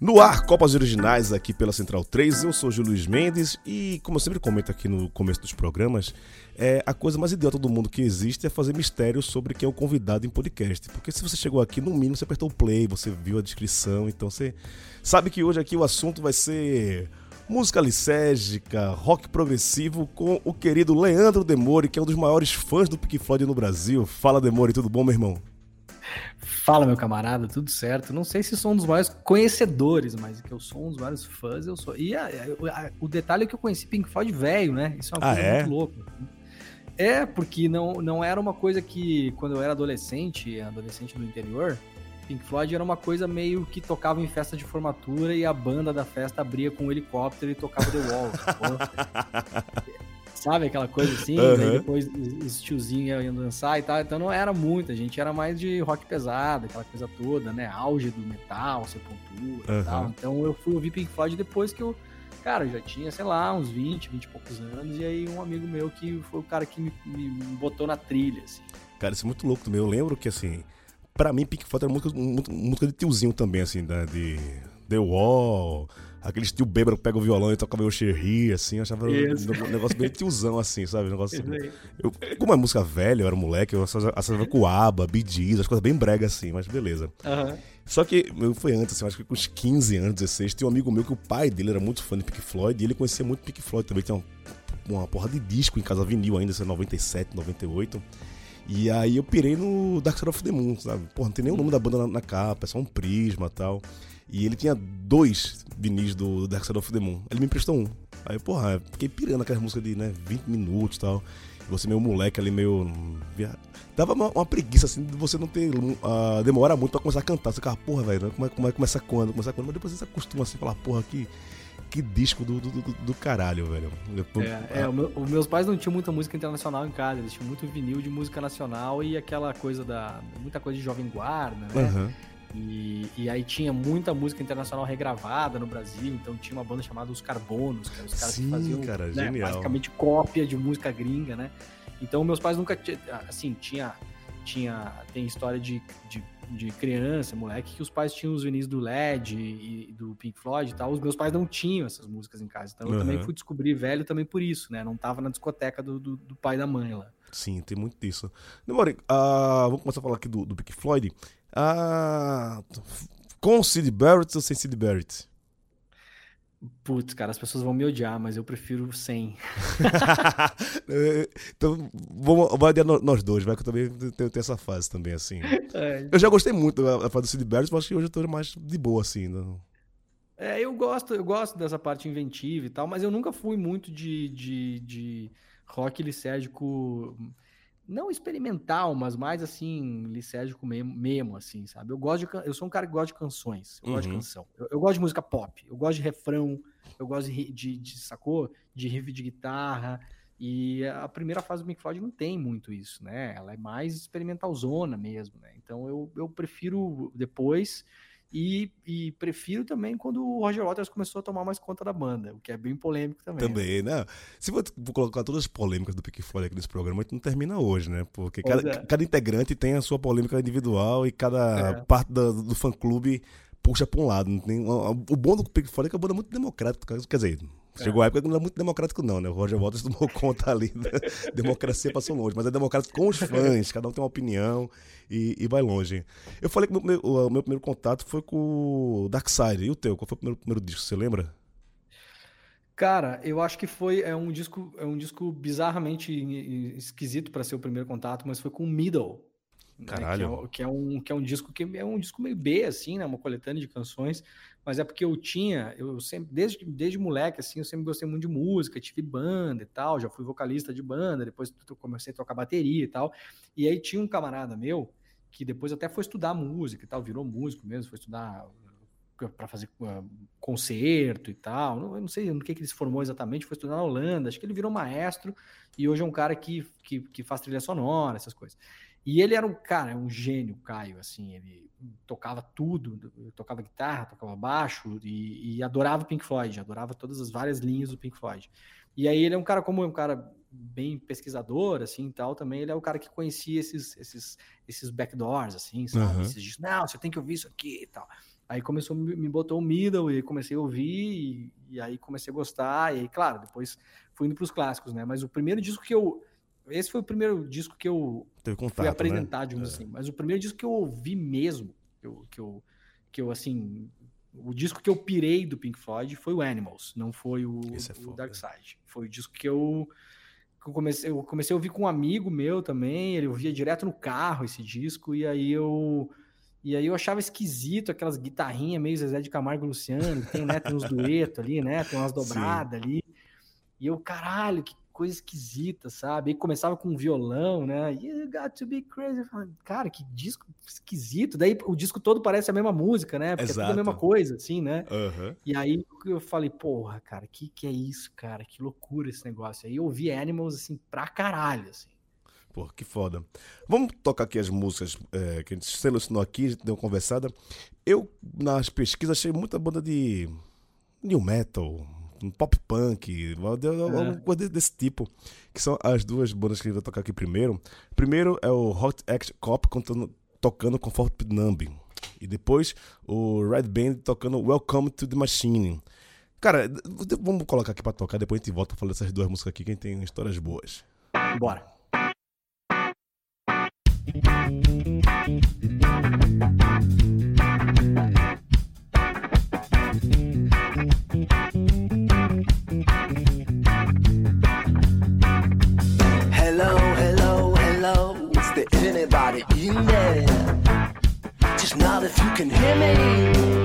No ar, Copas Originais aqui pela Central 3, eu sou o Luiz Mendes e, como eu sempre comento aqui no começo dos programas, é, a coisa mais idiota do mundo que existe é fazer mistério sobre quem é o convidado em podcast. Porque se você chegou aqui, no mínimo você apertou o play, você viu a descrição, então você sabe que hoje aqui o assunto vai ser música licérgica, rock progressivo com o querido Leandro Demore, que é um dos maiores fãs do Pink Floyd no Brasil. Fala Demore, tudo bom, meu irmão? Fala, meu camarada, tudo certo? Não sei se sou um dos maiores conhecedores, mas que eu sou um dos maiores fãs, eu sou. E a, a, a, o detalhe é que eu conheci Pink Floyd velho, né? Isso é uma ah, coisa é? muito louca. É, porque não, não era uma coisa que, quando eu era adolescente, adolescente do interior, Pink Floyd era uma coisa meio que tocava em festa de formatura e a banda da festa abria com um helicóptero e tocava The Wall. Sabe aquela coisa assim? Uhum. Daí depois os tiozinhos iam dançar e tal. Então não era muito, a gente era mais de rock pesado, aquela coisa toda, né? Auge do metal, sepultura uhum. e tal. Então eu fui ouvir Pink Floyd depois que eu. Cara, eu já tinha, sei lá, uns 20, 20 e poucos anos, e aí um amigo meu que foi o cara que me, me botou na trilha, assim. Cara, isso é muito louco também. Eu lembro que, assim, pra mim, Pink Floyd era música, música de tiozinho também, assim, né? de The Wall, aquele tio bêbado que pega o violão e toca meio xerri, assim, eu achava um negócio bem tiozão, assim, sabe? Um negócio, eu, como é música velha, eu era moleque, eu associava com Bee Gees, as coisas bem brega assim, mas beleza. Uhum. Só que eu foi antes, assim, acho que com uns 15 anos, 16, tinha um amigo meu que o pai dele era muito fã de Pink Floyd e ele conhecia muito Pink Floyd também, tinha uma, uma porra de disco em casa, vinil ainda, isso é 97, 98. E aí eu pirei no Dark Side of the Moon, sabe? Porra, não tem nem o nome da banda na, na capa, é só um prisma e tal. E ele tinha dois vinis do Dark Side of the Moon. Ele me emprestou um. Aí, porra, fiquei pirando aquelas músicas de né, 20 minutos e tal. E você meio moleque ali, meio. Dava uma, uma, preguiça, assim, de você não ter. Uh, demora muito pra começar a cantar. Você ficava, porra, velho, né? como, é, como é que começa quando? Começa quando? Mas depois você acostuma assim, falar, porra, que, que disco do, do, do, do caralho, velho. é, é meu, os meus pais não tinham muita música internacional em casa, eles tinham muito vinil de música nacional e aquela coisa da. muita coisa de Jovem Guarda, né? Uhum. E, e, aí tinha muita música internacional regravada no Brasil, então tinha uma banda chamada Os Carbonos, que eram os caras Sim, que faziam cara, né, basicamente cópia de música gringa, né? Então meus pais nunca assim, tinha tinha tem história de, de, de, criança, moleque, que os pais tinham os vinis do LED e, e, do Pink Floyd e tal. Os meus pais não tinham essas músicas em casa. Então uhum. eu também fui descobrir velho também por isso, né? Não tava na discoteca do, do, do pai da mãe lá. Sim, tem muito disso. Demore, uh, vamos começar a falar aqui do, do Pink Floyd. Ah, com Sid Barrett ou sem Sid Barrett? Putz, cara, as pessoas vão me odiar, mas eu prefiro sem. então, vamos, vai adiar nós dois, vai que eu também tenho, tenho essa fase também, assim. É. Eu já gostei muito da fase do Sid Barrett, mas acho que hoje eu tô mais de boa, assim. Não... É, eu gosto, eu gosto dessa parte inventiva e tal, mas eu nunca fui muito de, de, de rock licérgico não experimental, mas mais assim, licérgico mesmo, mesmo, assim, sabe? Eu gosto de, eu sou um cara que gosta de canções, eu uhum. gosto de uhum. canção. Eu, eu, gosto de música pop, eu gosto de refrão, eu gosto de, de, de, sacou? De riff de guitarra. E a primeira fase do Pink Floyd não tem muito isso, né? Ela é mais experimentalzona mesmo, né? Então eu, eu prefiro depois e, e, prefiro também quando o Roger Waters começou a tomar mais conta da banda, o que é bem polêmico também. Também, né? Se for colocar todas as polêmicas do Pink Floyd aqui nesse programa, a gente não termina hoje, né? Porque cada, é. cada, integrante tem a sua polêmica individual e cada é. parte do, do fã-clube puxa para um lado. o bom do Pink Floyd é que a banda é muito democrática. Quer dizer, Chegou a época que não é muito democrático, não, né? O Roger Waters tomou conta ali. Né? Democracia passou longe, mas é democrático com os fãs, cada um tem uma opinião e, e vai longe. Eu falei que o meu, o meu primeiro contato foi com o Darkseid. E o teu? Qual foi o primeiro, primeiro disco? Você lembra? Cara, eu acho que foi é um disco é um disco bizarramente esquisito para ser o primeiro contato, mas foi com o Middle. Caralho. Né? Que, é, que, é, um que é um disco que é um disco meio B assim, né? Uma coletânea de canções mas é porque eu tinha, eu sempre, desde, desde moleque, assim, eu sempre gostei muito de música, tive banda e tal, já fui vocalista de banda, depois comecei a tocar bateria e tal. E aí tinha um camarada meu que depois até foi estudar música e tal, virou músico mesmo, foi estudar uh, para fazer uh, concerto e tal. Não, eu não sei no que, que ele se formou exatamente, foi estudar na Holanda, acho que ele virou maestro e hoje é um cara que, que, que faz trilha sonora, essas coisas. E ele era um cara, um gênio, Caio, assim, ele tocava tudo, tocava guitarra, tocava baixo e, e, adorava o Pink Floyd, adorava todas as várias linhas do Pink Floyd. E aí ele é um cara como é um cara bem pesquisador, assim, e tal, também ele é o cara que conhecia esses esses esses backdoors, assim, sabe? Uhum. Esses, não, você tem que ouvir isso aqui e tal. Aí começou, me botou o middle e comecei a ouvir, e, e aí comecei a gostar, e aí, claro, depois fui indo pros clássicos, né? Mas o primeiro disco que eu. Esse foi o primeiro disco que eu contato, fui né? apresentar, digamos É. assim. Mas o primeiro disco que eu ouvi mesmo, que eu, que eu, que eu assim. O disco que eu pirei do Pink Floyd foi o Animals, não foi o, é o. Dark Side. Foi o disco que eu, que eu comecei, eu comecei a ouvir com um amigo meu também, ele ouvia direto no carro esse disco, e aí eu. E aí eu achava esquisito aquelas guitarrinhas meio Zezé de Camargo e Luciano, tem, né, tem uns duetos ali, né? Tem umas dobradas ali. E eu, caralho, que coisa esquisita, sabe? E começava com um violão, né? You got to be crazy. Cara, que disco esquisito. Daí o disco todo parece a mesma música, né? Porque é tudo a Exato. mesma coisa, assim, né? Aham. E aí eu falei, porra, cara, que que é isso, cara? Que loucura esse negócio. Aí eu ouvi Animals, assim, pra caralho, assim. Pô, que foda. Vamos tocar aqui as músicas é, que a gente selecionou aqui, a gente deu uma conversada. Eu, nas pesquisas, achei muita banda de new metal, um pop punk, alguma coisa desse tipo. Que são as duas bandas que a gente vai tocar aqui primeiro. Primeiro é o Hot Act Cop contando- tocando Comfort Numb. E depois o Red Band tocando Welcome to the Machine. Cara, vamos colocar aqui pra tocar, depois a gente volta a falar dessas duas músicas aqui, que a gente tem histórias boas. Bora. Anybody in there? Just not if you can hear me.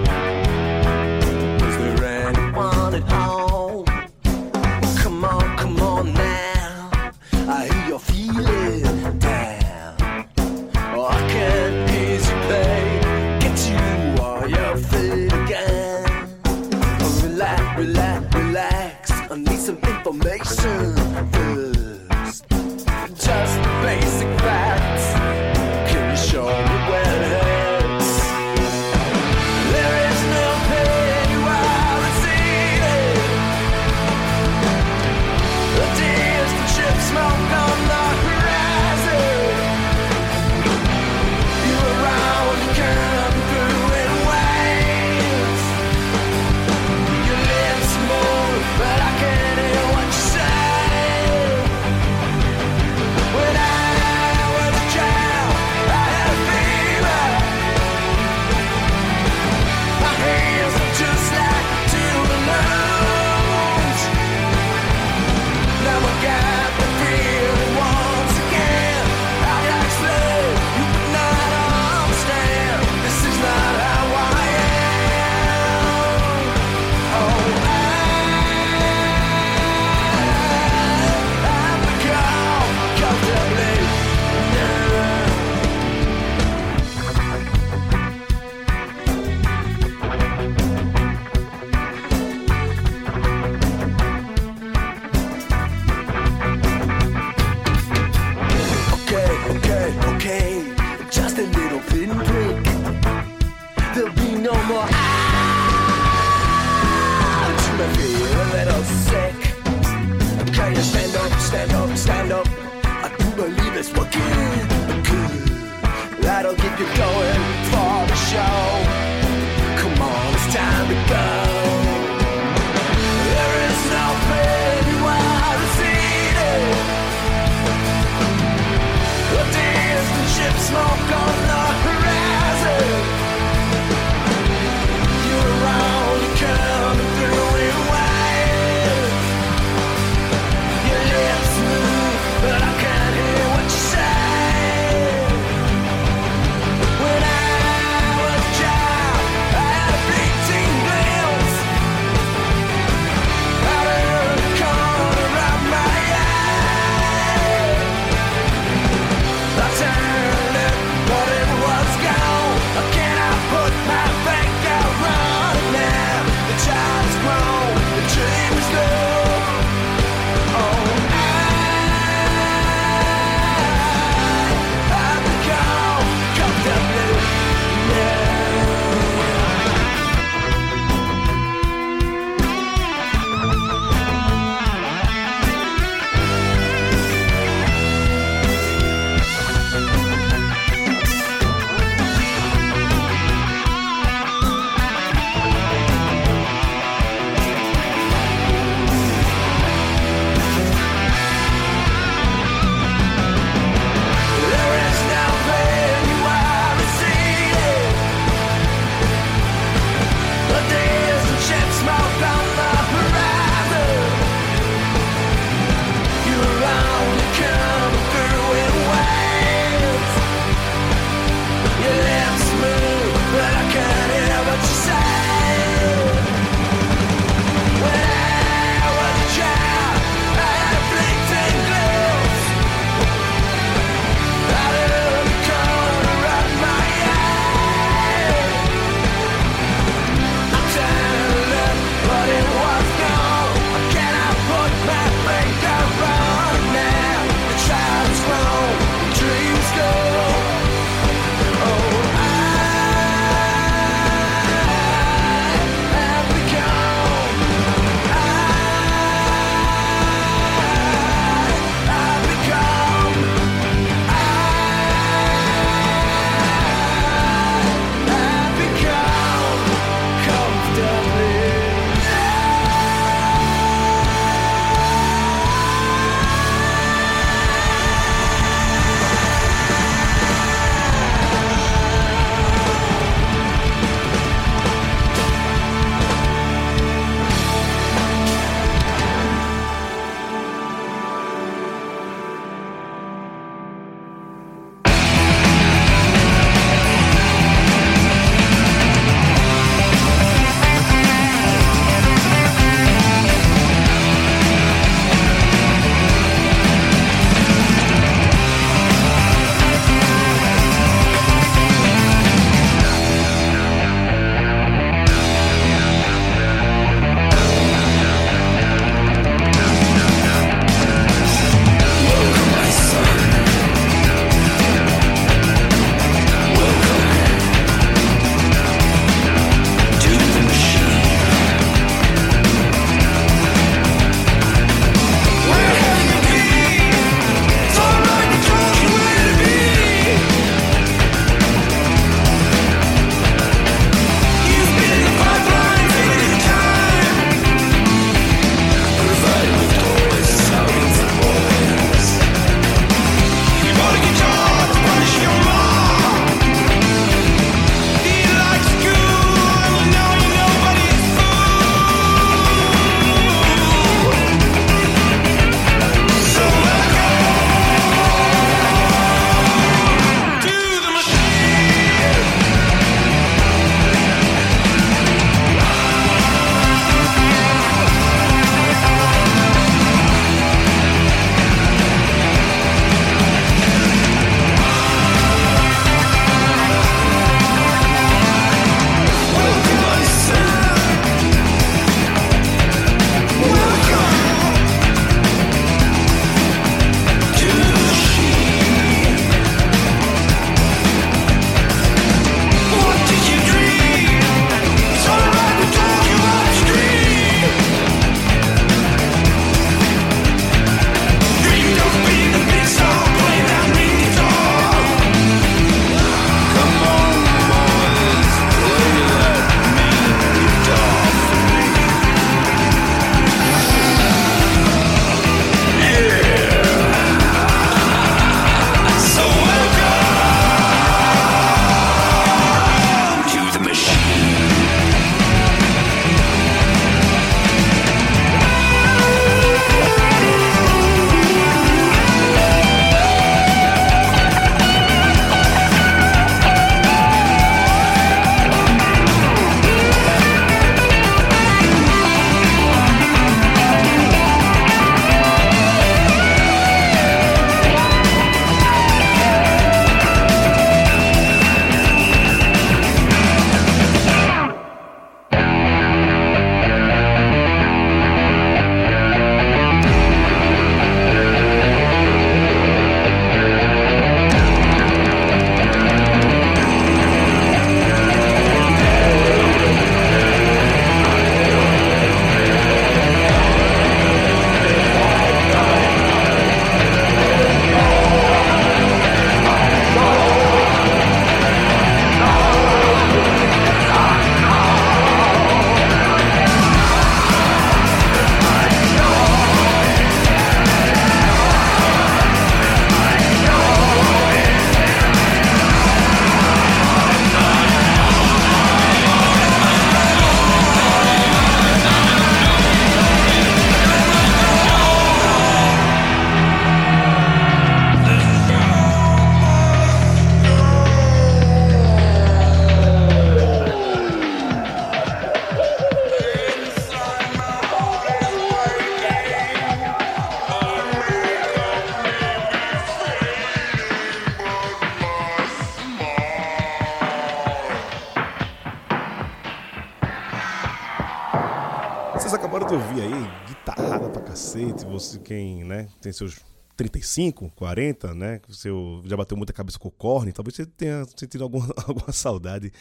Eu vi aí, guitarrada pra cacete, você quem, né, tem seus 35, 40, né? Você já bateu muita cabeça com o Korn, talvez você tenha sentido alguma, alguma saudade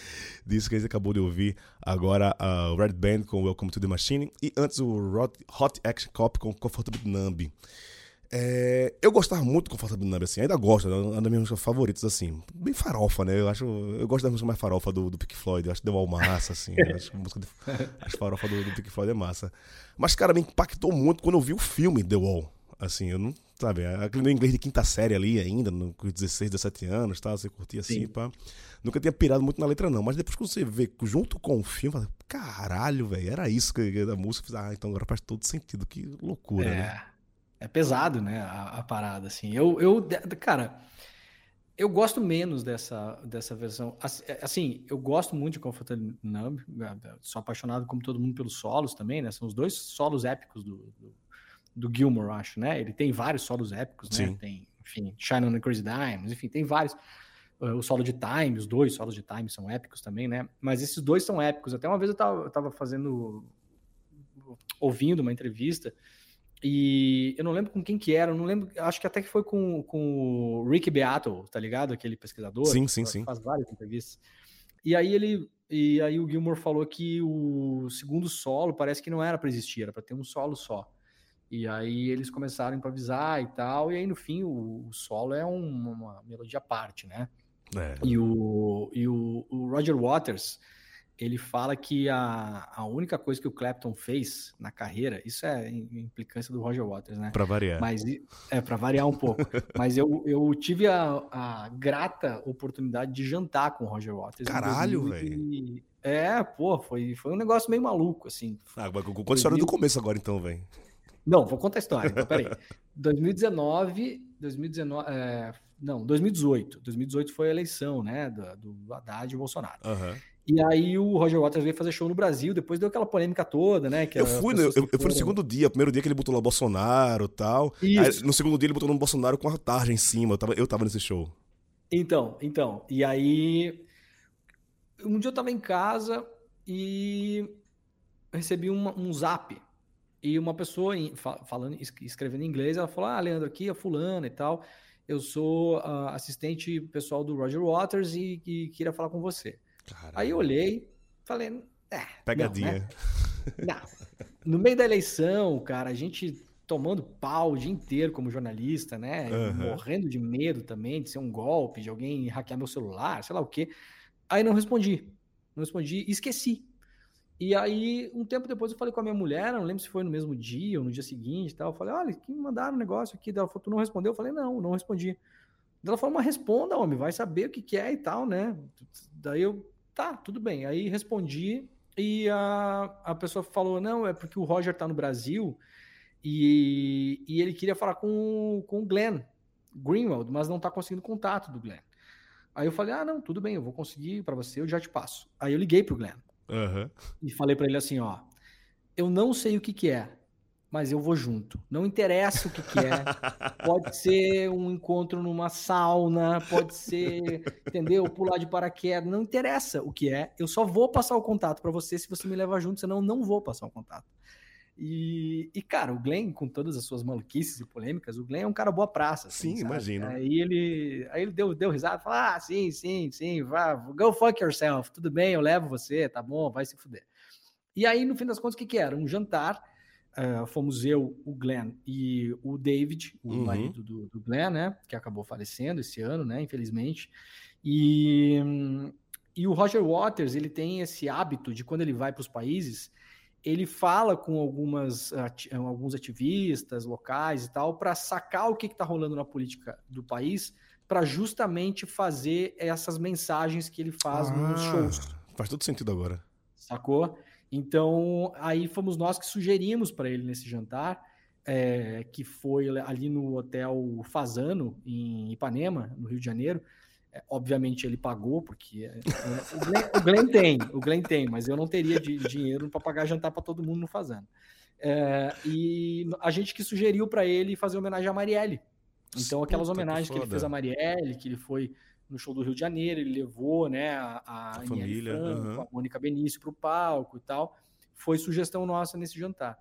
disso que a gente acabou de ouvir. Agora, o uh, Red Band com Welcome to the Machine e antes o Hot, Hot Action Cop com Comfortable Numb. É, eu gostava muito do Comfortable Numb, assim, ainda gosto, é uma das minhas músicas favoritas, assim. Bem farofa, né? Eu acho, eu gosto da música mais farofa do, do Pink Floyd, eu acho que deu uma massa, assim. acho que a música de, do, do Pink Floyd é massa. Mas, cara, me impactou muito quando eu vi o filme The Wall. Assim, eu não sabe, aquele meu inglês de quinta série ali ainda, no, com 16, 17 anos, tá? Você curtia assim, pá. Nunca tinha pirado muito na letra, não. Mas depois que você vê junto com o filme, fala, caralho, velho, era isso que da música. Fiz, ah, então agora faz todo sentido. Que loucura, é, né? É pesado, né, a, a, parada, assim. Eu, eu, cara, eu gosto menos dessa, dessa versão. Assim, eu gosto muito de Comfortable Numb, sou apaixonado, como todo mundo, pelos solos também, né? São os dois solos épicos do, do do Gilmore, acho, né? Ele tem vários solos épicos, né? Sim. Tem, enfim, Shine on the Crazy Diamonds, enfim, tem vários. O solo de Time, os dois solos de Time são épicos também, né? Mas esses dois são épicos. Até uma vez eu tava, eu tava fazendo, ouvindo uma entrevista e eu não lembro com quem que era, eu não lembro, acho que até que foi com, com o Rick Beato, tá ligado? Aquele pesquisador. Sim, sim, sim. Faz várias entrevistas. E aí ele, e aí o Gilmore falou que o segundo solo parece que não era para existir, era para ter um solo só. E aí eles começaram a improvisar e tal, e aí no fim o, o solo é um, uma melodia à parte, né? É. E, o, e o, o, Roger Waters, ele fala que a, a única coisa que o Clapton fez na carreira, isso é implicância do Roger Waters, né? Para variar. Mas, é, para variar um pouco. Mas eu, eu tive a, a grata oportunidade de jantar com o Roger Waters. Caralho, velho. É, pô, foi, foi um negócio meio maluco, assim. Ah, conta a história do começo agora, então, velho. Não, vou contar a história. Então, peraí. 2019, 2019, é, não, 2018. 2018 foi a eleição, né, do, do Haddad e Bolsonaro. Uhum. E aí o Roger Waters veio fazer show no Brasil, depois deu aquela polêmica toda, né? eu fui, eu, eu, fui no segundo dia, primeiro dia que ele botou lá Bolsonaro e tal. Aí, no segundo dia ele botou no Bolsonaro com a tarja em cima, eu tava, eu tava nesse show. Então, então, e aí um dia eu tava em casa e recebi uma, um zap e uma pessoa falando, escrevendo em inglês, ela falou: Ah, Leandro, aqui é fulano e tal. Eu sou uh, assistente pessoal do Roger Waters e, e queria falar com você. Caramba. Aí eu olhei, falei, é. Pegadinha. Não, né? não. No meio da eleição, cara, a gente tomando pau o dia inteiro como jornalista, né? Uhum. Morrendo de medo também de ser um golpe, de alguém hackear meu celular, sei lá o quê. Aí não respondi. Não respondi e esqueci. E aí, um tempo depois, eu falei com a minha mulher, não lembro se foi no mesmo dia ou no dia seguinte e tal. Eu falei, olha, que mandaram um negócio aqui. Ela falou, tu não respondeu? Eu falei, não, não respondi. Ela falou, mas responda, homem, vai saber o que, que é e tal, né? Daí eu, tá, tudo bem. Aí respondi e a, a pessoa falou, não, é porque o Roger tá no Brasil e, e ele queria falar com, com o Glenn Greenwald, mas não tá conseguindo contato do Glenn. Aí eu falei, ah, não, tudo bem, eu vou conseguir para você, eu já te passo. Aí eu liguei pro Glenn. Uhum. E falei para ele assim, ó, eu não sei o que que é, mas eu vou junto. Não interessa o que que é. pode ser um encontro numa sauna, pode ser, entendeu? Pular de paraquedas, não interessa o que é. Eu só vou passar o contato para você se você me levar junto, senão eu não vou passar o contato. E, e, cara, o Glenn, com todas as suas maluquices e polêmicas, o Glenn é um cara boa praça. Assim, sim, imagina. Aí ele, aí ele deu, deu risada, falou: ah, sim, sim, sim, vá, go fuck yourself, tudo bem, eu levo você, tá bom, vai se fuder. E aí, no fim das contas, o que, que era? Um jantar, uh, fomos eu, o Glenn e o David, o uhum. marido do, do Glenn, né, que acabou falecendo esse ano, né, infelizmente. E, e o Roger Waters, ele tem esse hábito de quando ele vai para os países ele fala com algumas, alguns ativistas locais e tal para sacar o que está rolando na política do país para justamente fazer essas mensagens que ele faz ah, nos shows. Faz todo sentido agora. Sacou? Então, aí fomos nós que sugerimos para ele nesse jantar, é, que foi ali no Hotel Fazano, em Ipanema, no Rio de Janeiro, é, obviamente ele pagou, porque é, o, Glenn, o, Glenn, tem, o Glenn tem, mas eu não teria de, dinheiro para pagar jantar para todo mundo no Fazano. É, e a gente que sugeriu para ele fazer homenagem a Marielle. Então, aquelas Puta, homenagens que, que, ele fez a Marielle, que ele foi no show do Rio de Janeiro, ele levou né, a, a, família, Franco, a Mônica Benício para o palco e tal. Foi sugestão nossa nesse jantar.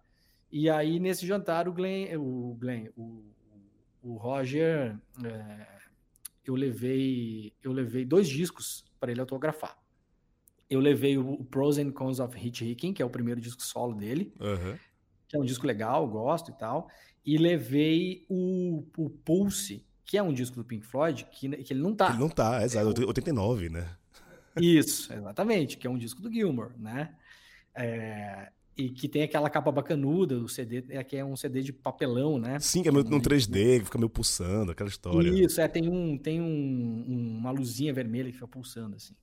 E aí, nesse jantar, o Glenn, o, Glenn, o, o Roger, é, eu levei eu levei dois discos para ele autografar. Eu levei o, o Pros and Cons of Hitchhiking, que é o primeiro disco solo dele, Aham. que é um disco legal, gosto e tal. E levei o, o Pulse, que é um disco do Pink Floyd, que, que ele não tá. Ele não tá, é exato, 89, né? Isso, exatamente, que é um disco do Gilmore, né? É, e que tem aquela capa bacanuda, o CD, é que é um CD de papelão, né? Sim, que é meio num 3D, que fica meio pulsando, aquela história. Isso, é, tem, um, tem um, um- uma luzinha vermelha que fica pulsando assim.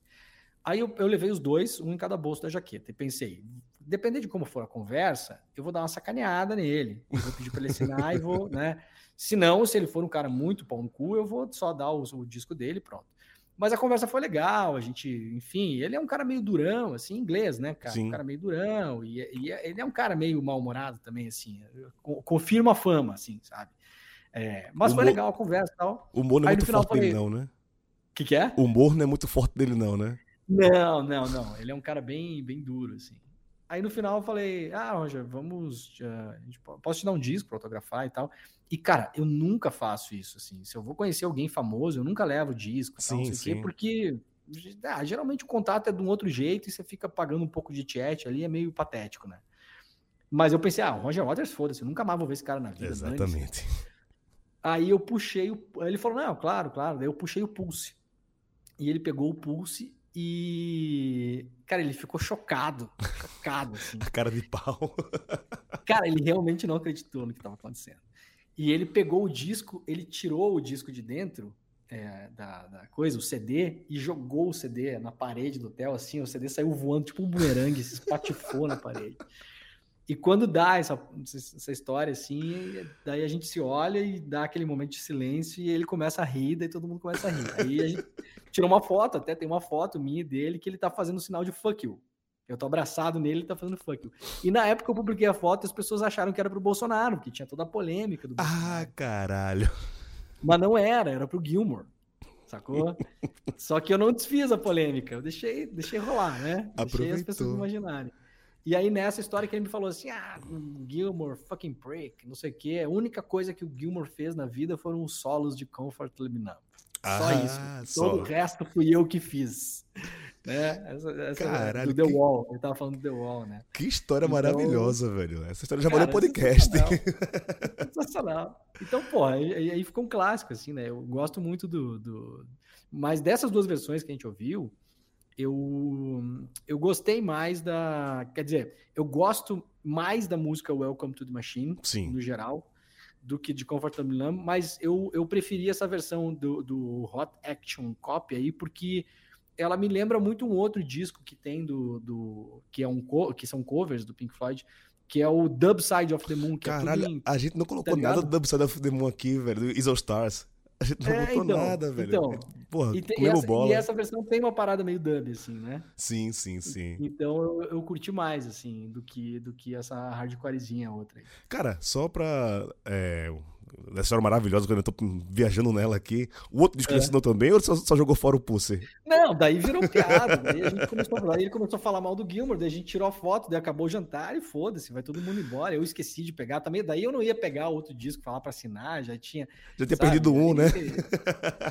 Aí eu, eu levei os dois, um em cada bolso da jaqueta, e pensei, dependendo de como for a conversa, eu vou dar uma sacaneada nele, eu vou pedir para ele assinar e vou, né? Se não, se ele for um cara muito pau no cu, eu vou só dar o, o disco dele pronto. Mas a conversa foi legal, a gente, enfim, ele é um cara meio durão, assim, inglês, né, cara? Sim. Um cara meio durão, e, e ele é um cara meio mal-humorado também, assim, co- confirma a fama, assim, sabe? É, mas O foi legal a conversa e tal. O humor não é Aí muito final forte dele, falei- não, né? O que, que é? O humor não é muito forte dele, não, né? Não, não, não. Ele é um cara bem, bem duro, assim. Aí no final eu falei, ah, Roger, vamos. po- posso te dar um disco para autografar e tal. E, cara, eu nunca faço isso, assim. Se eu vou conhecer alguém famoso, eu nunca levo disco, e tal, não Sim, quê, sim. porque ah, geralmente o contato é de um outro jeito e você fica pagando um pouco de chat ali, é meio patético, né? Mas eu pensei, ah, o Roger Waters, foda-se, eu nunca mais vou ver esse cara na vida. Exatamente. Aí eu puxei o. Ele falou, não, claro, claro. Daí eu puxei o pulse. E ele pegou o pulse e. Cara, ele ficou chocado. Chocado, assim. A cara de pau. Cara, ele realmente não acreditou no que estava acontecendo. E ele pegou o disco, ele tirou o disco de dentro é, da, da coisa, o CD, e jogou o CD na parede do hotel, assim. O CD saiu voando tipo um bumerangue, se espatifou na parede. E quando dá essa, essa história, assim, daí a gente se olha e dá aquele momento de silêncio e ele começa a rir, daí todo mundo começa a rir. Aí a gente tirou uma foto, até tem uma foto minha dele que ele tá fazendo o sinal de fuck you. Eu tô abraçado nele, ele tá fazendo fuck you. E na época eu publiquei a foto, as pessoas acharam que era pro Bolsonaro, porque tinha toda a polêmica do Ah, Bolsonaro. caralho. Mas não era, era pro Gilmore. Sacou? Só que eu não desfiz a polêmica, eu deixei, deixei rolar, né? Deixei as pessoas Aproveitou. imaginarem. E aí, nessa história que ele me falou assim: ah, Gilmore, fucking prick, não sei o quê. A única coisa que o Gilmore fez na vida foram os solos de Comfortably Numb. Só Ah, isso. só. Todo o resto fui eu que fiz. Né? Essa, essa Caralho, do The que- Wall. Ele tava falando do The Wall, né? Que história Então- maravilhosa, velho. Essa história já valeu podcast. sensacional. Sensacional. Então, pô, aí, aí- aí ficou um clássico, assim, né? Eu gosto muito do, do. Mas dessas duas versões que a gente ouviu, eu, eu gostei mais da. Quer dizer, eu gosto mais da música Welcome to the Machine, Sim. no geral, do que de Comfortable Numb, mas eu, eu preferi essa versão do, do Hot Action Copy aí, porque ela me lembra muito um outro disco que tem do. do que, é um, que são covers do Pink Floyd, que é o Dub Side of the Moon, que é Caralho, em- a gente não colocou ligado? nada do Upside of the Moon aqui, velho. Do Is All Stars. A gente não É, botou então, nada, velho. então. Porra, E, tem- e essa, bola. e essa versão tem uma parada meio dub, assim, né? Sim, sim, sim. Então eu, eu curti mais, assim, do que, do que essa hardcorezinha outra aí. Cara, só pra. É, essa história maravilhosa, quando eu tô viajando nela aqui. O outro disco É. ele ensinou também ou só, só jogou fora o Pulse? Não, daí virou piada. Daí a gente começou ele começou a falar mal do Gilmore, daí a gente tirou a foto, daí acabou o jantar e foda-se, vai todo mundo embora. Eu esqueci de pegar também, daí eu não ia pegar outro disco, falar pra assinar, já tinha. Já tinha perdido um, né?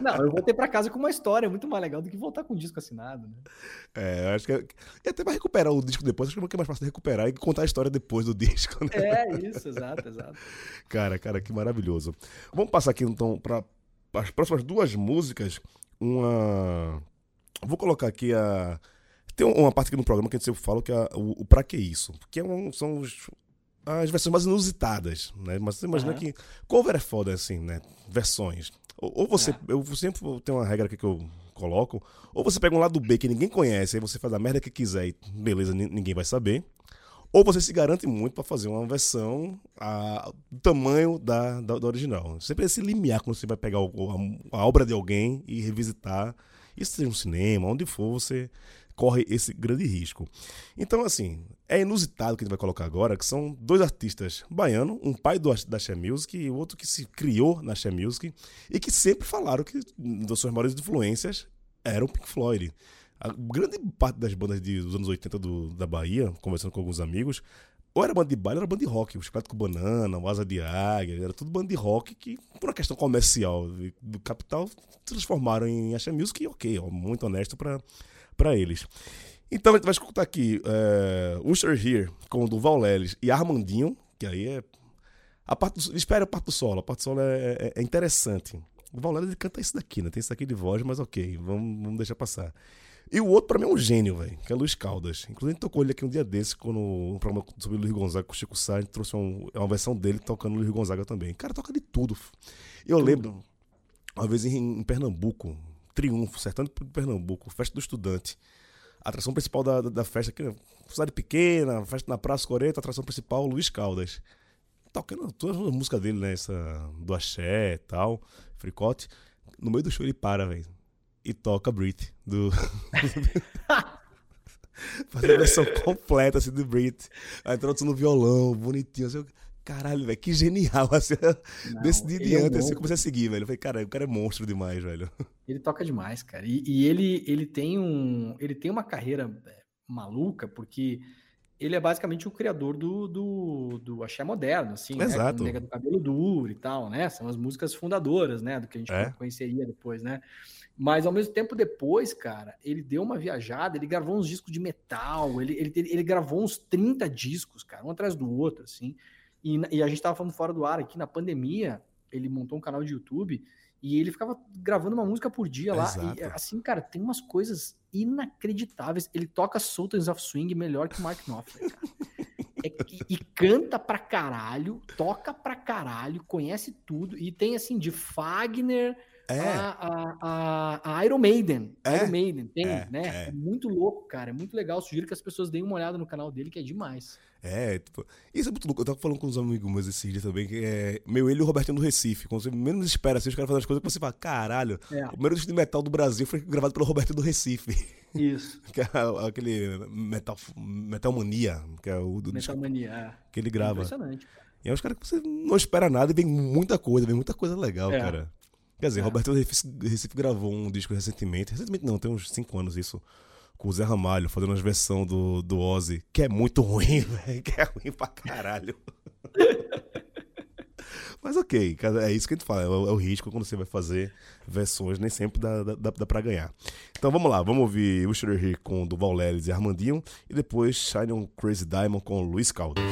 Não, eu voltei pra casa com uma história muito mais legal do que voltar com o disco assinado, né? É, eu acho que. É, é até pra recuperar o disco depois, acho que é mais fácil recuperar e contar a história depois do disco, né? É, isso, exato, exato. Cara, cara, que maravilhoso. Vamos passar aqui então para as próximas duas músicas. Uma. Vou colocar aqui a. Tem uma parte aqui no programa que a gente sempre fala que é o, o Pra Que Isso? Que é um- são os- as versões mais inusitadas, né? Mas você imagina Aham. que cover é foda, assim, né? Versões. Ou, ou você. É. Eu sempre tenho uma regra aqui que eu coloco. Ou você pega um lado B que ninguém conhece, aí você faz a merda que quiser e beleza, ni- ninguém vai saber. Ou você se garante muito para fazer uma versão a, do tamanho da, da, da original. Sempre esse limiar quando você vai pegar o- a, a obra de alguém e revisitar. Isso seja um cinema, onde for, você corre esse grande risco. Então, assim, é inusitado que a gente vai colocar agora, que são dois artistas baianos, um pai do, da Xé Music e outro que se criou na Xé Music e que sempre falaram que das suas maiores influências era o Pink Floyd. A grande parte das bandas de- dos anos 80 do- da Bahia, conversando com alguns amigos, ou era banda de baile ou era banda de rock. O Chiclete com Banana, o Asa de Águia, era tudo banda de rock que, por uma questão comercial do capital, transformaram em Asha Music e ok, ó, muito honesto para eles. Então a gente vai escutar aqui é, Usher Here com o Duval Leles e Armandinho, que aí é. A parte do, espera a parte do solo, a parte do solo é, é, é interessante. O Duval Leles canta isso daqui, né? Tem isso daqui de voz, mas ok, vamos, vamos deixar passar. E o outro, pra mim, é um gênio, velho, que é Luiz Caldas. Inclusive, a gente tocou ele aqui um dia desse, quando um programa sobre o Luiz Gonzaga com o Chico Sá, a gente trouxe um, é uma versão dele tocando o Luiz Gonzaga também. O cara toca de tudo. Eu tudo. lembro, uma vez em, em Pernambuco, Triunfo, sertando Pernambuco, festa do estudante. A atração principal da, da, da festa aqui, cidade pequena, festa na Praça Coreto, atração principal, Luiz Caldas. Tocando todas as músicas dele, né? Essa do axé e tal, fricote. No meio do show ele para, velho e toca Brit do. Fazer a versão completa assim do Brit. Aí trouxe no violão, bonitinho. Assim, caralho, velho, que genial. Assim, Não, desse dia diante, é um assim, eu comecei a seguir, velho. Eu falei, cara, o cara é monstro demais, velho. Ele toca demais, cara. E, e ele, ele tem um. Ele tem uma carreira é, maluca, porque ele é basicamente o criador do, do, do axé moderno, assim, Exato. né? Com do cabelo duro e tal, né? São as músicas fundadoras, né? Do que a gente é. conheceria depois, né? Mas ao mesmo tempo, depois, cara, ele deu uma viajada, ele gravou uns discos de metal, ele, ele, ele gravou uns 30 discos, cara, um atrás do outro, assim. E, e a gente tava falando fora do ar aqui, na pandemia, ele montou um canal de YouTube e ele ficava gravando uma música por dia lá. Exato. E assim, cara, tem umas coisas inacreditáveis. Ele toca Sultans of Swing melhor que o Mark Knopfler, cara. É, e, e, canta pra caralho, toca pra caralho, conhece tudo. E tem assim, de Fagner é. A, a, a, Iron Maiden. É. Iron Maiden, tem, é. né? É. é. muito louco, cara. É muito legal. Sugiro que as pessoas deem uma olhada no canal dele, que é demais. É, tipo, isso é muito louco. Eu tava falando com uns amigos meus esses dias também, que é meu ele e o Robertinho do Recife. Quando você menos espera assim, os caras fazem as coisas que você fala, caralho, é. o primeiro disco de metal do Brasil foi gravado pelo Roberto do Recife. Isso. que é aquele Metal, metal Mania, que é o do Metal Mania, é. que ele grava. impressionante. E é uns caras que você não espera nada e vem muita coisa, vem muita coisa legal, é. cara. Quer dizer, é. Roberto Recife, Recife gravou um disco recentemente. Recentemente não, tem uns 5 anos isso. Com o Zé Ramalho, fazendo uma versão do, do Ozzy, que é muito ruim, velho. Que é ruim pra caralho. Mas ok, é isso que a gente fala, é o, é o, risco quando você vai fazer versões, nem sempre dá, dá, dá pra ganhar. Então vamos lá, vamos ouvir o Here com Duval Lelis e Armandinho, e depois Shine on Crazy Diamond com Luiz Caldas.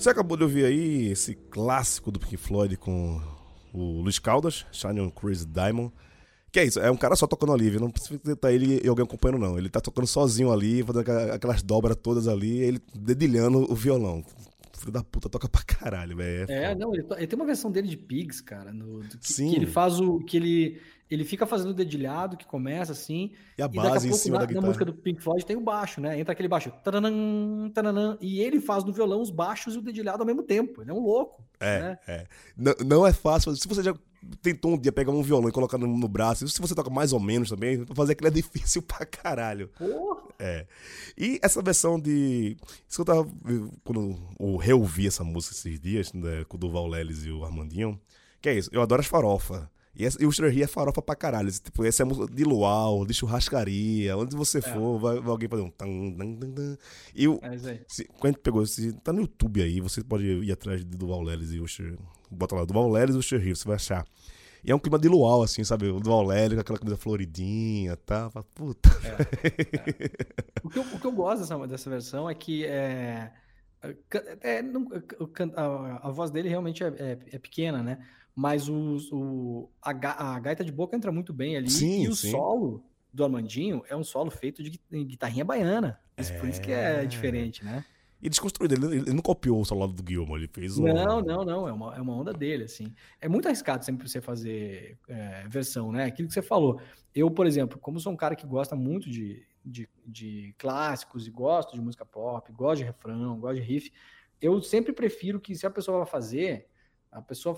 Você acabou de ouvir aí esse clássico do Pink Floyd com o Luiz Caldas, Shine on Crazy Diamond. Que é isso, é um cara só tocando ali, viu? não precisa estar ele e alguém acompanhando, não. Ele tá tocando sozinho ali, fazendo aquelas dobras todas ali, ele dedilhando o violão. Filho da puta toca pra caralho, velho. É, é não, ele, ele, tem uma versão dele de Pigs, cara, no, que, Sim. que ele faz o. que ele ele fica fazendo o dedilhado que começa assim. E a base e em cima na, da guitarra. Na música do Pink Floyd tem o baixo, né? Entra aquele baixo. Taranã, taranã, e ele faz no violão os baixos e o dedilhado ao mesmo tempo. Ele é um louco. É, né? é. Não, não é fácil. Se você já tentou um dia pegar um violão e colocar no, no braço, se você toca mais ou menos também, fazer aquilo é difícil pra caralho. Porra. É. E essa versão de. Isso que eu tava. Quando eu reouvi essa música esses dias, né, com o Duval Lelis e o Armandinho. Que é isso, eu adoro as farofas. E, essa, e o Stranger é farofa pra caralho. Tipo, essa é de luau, de churrascaria, onde você é. for, vai, vai, alguém fazer um. Tan, tan, tan, tan. E o, é se, quando a gente pegou, se tá no YouTube aí, você pode ir atrás de Duval Lelis e o Usher. Bota lá, Duval Lelis e o Usher você vai achar. E é um clima de luau, assim, sabe? O Duval Lelis com aquela camisa floridinha e tá? tal. Puta. É, é. o, que eu, o que eu gosto dessa, dessa versão é que é. É, não, a, a, voz dele realmente é, é, é pequena, né? Mas os, o, a, a, gaita de boca entra muito bem ali. Sim, e o sim. solo do Armandinho é um solo feito de guitarrinha baiana. Isso, é... Por isso que é, é diferente, né? E desconstruído, ele, ele não copiou o solo do Guilherme, ele fez um... Não, não, não, é uma, é uma onda dele, assim. É muito arriscado sempre você fazer é, versão, né? Aquilo que você falou. Eu, por exemplo, como sou um cara que gosta muito de, de, de clássicos e gosto de música pop, gosto de refrão, gosto de riff, eu sempre prefiro que se a pessoa vai fazer, a pessoa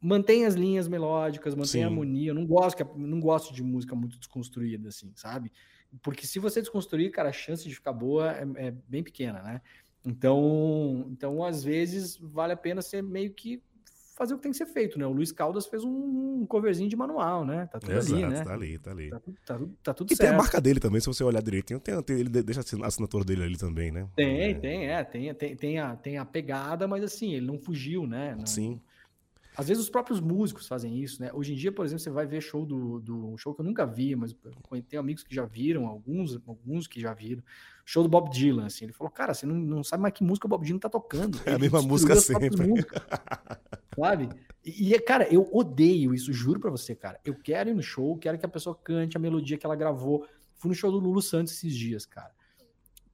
mantém as linhas melódicas, mantém Sim. a harmonia. Eu não gosto, não gosto de música muito desconstruída, assim, sabe? Porque se você desconstruir, cara, a chance de ficar boa é, é bem pequena, né? Então, então, às vezes, vale a pena ser meio que fazer o que tem que ser feito, né? O Luiz Caldas fez um, coverzinho de manual, né? Tá tudo Exato, ali, né? Tá ali, tá ali. Tá, tá, tá tudo e certo. tem a marca dele também, se você olhar direitinho, tem, tem, ele deixa a assinatura dele ali também, né? Tem, é. tem, é. Tem, tem, tem, a, tem a pegada, mas assim, ele não fugiu, né? Não, Sim. Às vezes os próprios músicos fazem isso, né? Hoje em dia, por exemplo, você vai ver show do, do show que eu nunca vi, mas tem amigos que já viram, alguns, alguns que já viram. Show do Bob Dylan, assim. Ele falou, cara, você não, não sabe mais que música o Bob Dylan tá tocando. É a mesma música sempre. sabe? E, cara, eu odeio isso, juro pra você, cara. Eu quero ir no show, quero que a pessoa cante a melodia que ela gravou. Fui no show do Lulu Santos esses dias, cara.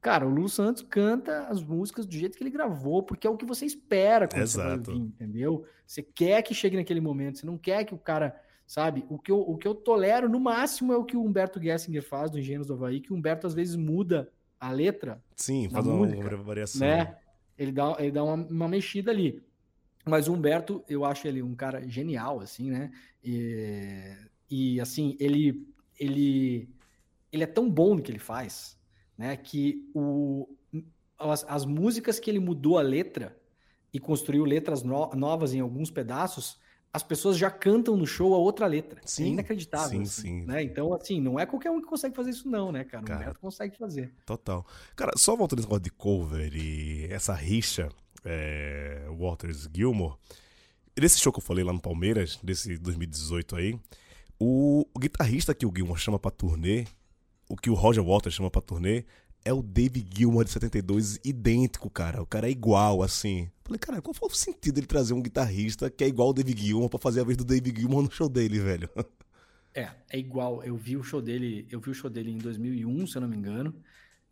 Cara, o Lulu Santos canta as músicas do jeito que ele gravou, porque é o que você espera quando Exato. você vai ouvir, entendeu? Você quer que chegue naquele momento, você não quer que o cara, sabe? O que eu, o que eu tolero no máximo é o que o Humberto Gessinger faz do Engenheiros do Havaí, que o Humberto às vezes muda a letra. Sim, faz uma, música, variação. Né? Ele dá, ele dá uma, uma mexida ali. Mas o Humberto, eu acho ele um cara genial, assim, né? E, e assim, ele, ele, ele é tão bom no que ele faz, né? Que o, as, as músicas que ele mudou a letra, e construiu letras no novas em alguns pedaços, as pessoas já cantam no show a outra letra. É sim, é inacreditável. Sim, assim, sim. Né? Então, assim, não é qualquer um que consegue fazer isso, não, né, cara? O cara, consegue fazer. Total. Cara, só voltando nesse negócio de cover e essa rixa, é, Waters Gilmore. Nesse show que eu falei lá no Palmeiras, desse 2018 aí, o, o guitarrista que o Gilmore chama pra turnê, o que o Roger Waters chama pra turnê, é o Dave Gilmour de 72, idêntico, cara. O cara é igual, assim. Falei, cara, qual foi o sentido ele trazer um guitarrista que é igual ao Dave Gilmour pra fazer a vez do Dave Gilmour no show dele, velho? É, é igual. Eu vi o show dele, eu vi o show dele em 2001, se eu não me engano.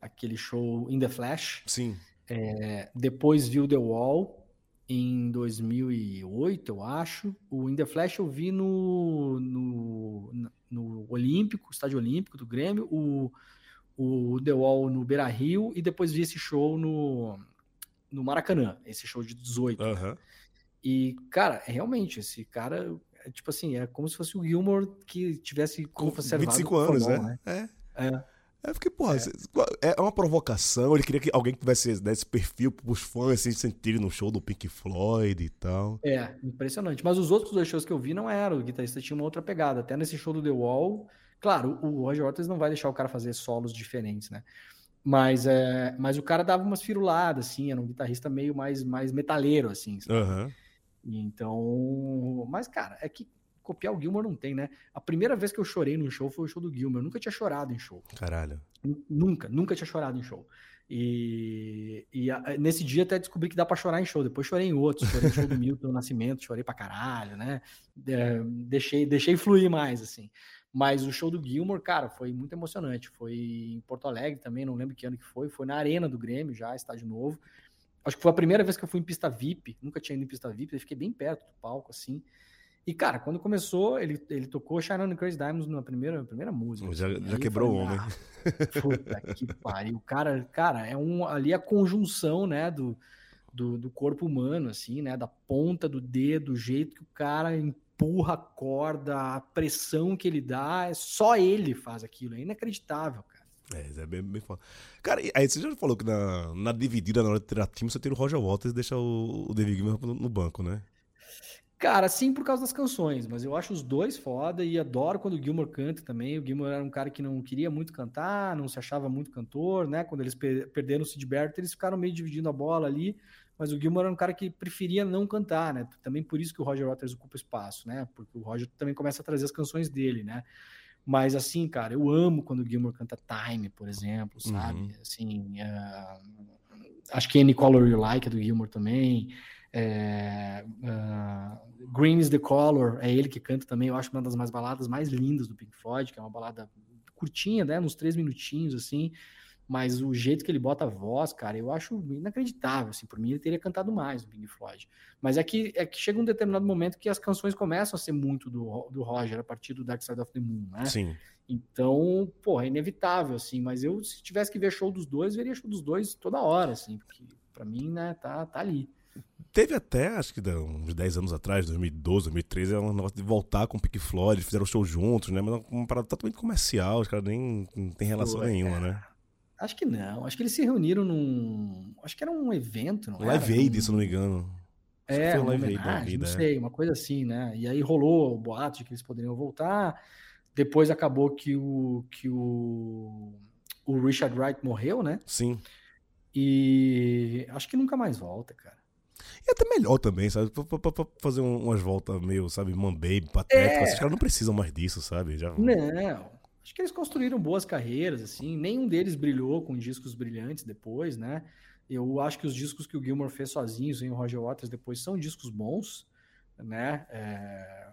Aquele show In The Flash. Sim. É, depois vi o The Wall em 2008, eu acho. O In The Flash eu vi no, no, no Olímpico, Estádio Olímpico do Grêmio. O o The Wall no Beira Rio e depois vi esse show no, no Maracanã, esse show de 18. Uhum. Né? E, cara, realmente, esse cara, é, tipo assim, é como se fosse o Gilmore que tivesse com 25 anos, né? né? É. É. É porque, porra, é. é uma provocação. Ele queria que alguém tivesse né, esse perfil pros fãs se sentirem no show do Pink Floyd e tal. É, impressionante. Mas os outros dois shows que eu vi não eram. O guitarrista tinha uma outra pegada. Até nesse show do The Wall, Claro, o Roger Waters não vai deixar o cara fazer solos diferentes, né? Mas, é, mas o cara dava umas firuladas, assim, era um guitarrista meio mais, mais metaleiro, assim. Uhum. Então, mas, cara, é que copiar o Gilmore não tem, né? A primeira vez que eu chorei num show foi o show do Gilmore. Eu nunca tinha chorado em show. Caralho. Nunca, nunca tinha chorado em show. E, e a, nesse dia até descobri que dá pra chorar em show. Depois chorei em outros. Chorei no show do Milton Nascimento, chorei pra caralho, né? É, deixei, deixei fluir mais, assim. Mas o show do Gilmore, cara, foi muito emocionante. Foi em Porto Alegre também, não lembro que ano que foi. Foi na Arena do Grêmio já, estádio novo. Acho que foi a primeira vez que eu fui em pista VIP. Nunca tinha ido em pista VIP, eu fiquei bem perto do palco, assim. E, cara, quando começou, ele, ele tocou Shine on the Crazy Diamonds na primeira, na primeira música. Já, já quebrou o homem. Ah, puta que pariu. Cara, cara, é um, ali a conjunção, né, do, do, do, corpo humano, assim, né, da ponta do dedo, o jeito que o cara empurra a corda, a pressão que ele dá, é só ele faz aquilo. É inacreditável, cara. É, é bem, bem foda. Cara, aí você já falou que na, na dividida, na hora de tirar time, você tira o Roger Waters e deixa o, o David Gilmour no, no banco, né? Cara, sim, por causa das canções, mas eu acho os dois foda e adoro quando o Gilmore canta também. O Gilmore era um cara que não queria muito cantar, não se achava muito cantor, né? Quando eles perderam o Sid Barrett, eles ficaram meio dividindo a bola ali mas o Gilmore era um cara que preferia não cantar, né? Também por isso que o Roger Waters ocupa espaço, né? Porque o Roger também começa a trazer as canções dele, né? Mas assim, cara, eu amo quando o Gilmore canta Time, por exemplo, sabe? Uhum. Assim, uh, acho que Any Color You Like é do Gilmore também. É, uh, Green is the Color é ele que canta também. Eu acho uma das mais baladas mais lindas do Pink Floyd, que é uma balada curtinha, né? Uns três minutinhos, assim mas o jeito que ele bota a voz, cara, eu acho inacreditável. Assim, por mim, ele teria cantado mais no Pink Floyd. Mas é que, é que chega um determinado momento que as canções começam a ser muito do, do Roger a partir do Dark Side of the Moon, né? Sim. Então, pô, é inevitável, assim. Mas eu, se tivesse que ver show dos dois, veria show dos dois toda hora, assim, porque pra mim, né, tá, tá ali. Teve até, acho que uns 10 anos atrás, 2012, 2013, um negócio de voltar com o Pink Floyd, fizeram show juntos, né? Mas uma parada totalmente comercial, os caras nem não tem relação Pô, nenhuma, é. né? Acho que não. Acho que eles se reuniram num. Acho que era um evento, não Live era? Aid, um... se não me engano. Acho é, um Live Aid não é. sei, uma coisa assim, né? E aí rolou o boato de que eles poderiam voltar. Depois acabou que o que o, o Richard Wright morreu, né? Sim. E acho que nunca mais volta, cara. E até melhor também, sabe? Pra, pra, pra fazer umas voltas meio, sabe, man baby, patético. É. Esses caras não precisam mais disso, sabe? Já... Não. Acho que eles construíram boas carreiras, assim. Nenhum deles brilhou com discos brilhantes depois, né? Eu acho que os discos que o Gilmore fez sozinho, sem o Roger Waters depois, são discos bons, né? É...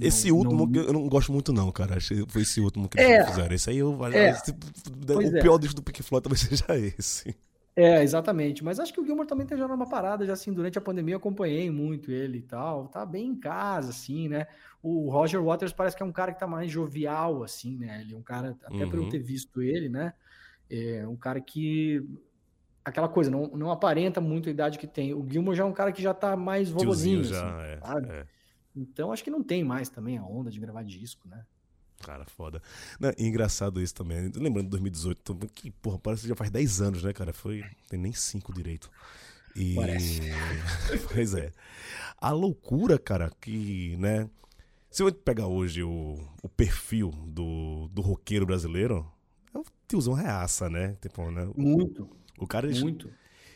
Esse não, último não... eu não gosto muito, não, cara. Foi esse último que eles é, fizeram. Esse aí eu. É, o é. pior disco do Pink Floyd talvez seja esse. É, exatamente. Mas acho que o Gilmore também tá já numa parada, já assim, durante a pandemia eu acompanhei muito ele e tal. Tá bem em casa, assim, né? O Roger Waters parece que é um cara que tá mais jovial, assim, né? Ele é um cara, até uhum. por eu ter visto ele, né? É um cara que. Aquela coisa, não, não aparenta muito a idade que tem. O Gilmore já é um cara que já tá mais vovozinho, já, assim, é, sabe? É. Então acho que não tem mais também a onda de gravar disco, né? Cara, foda. Não, engraçado isso também. Lembrando de 2018, que, porra, parece que já faz 10 anos, né, cara? Foi. Tem nem 5 direito. E... Parece. pois é. A loucura, cara, que, né? Se eu pegar hoje o, o perfil do, do roqueiro brasileiro, é o tiozão reaça, né? Tipo, né? Muito. O cara. Muito.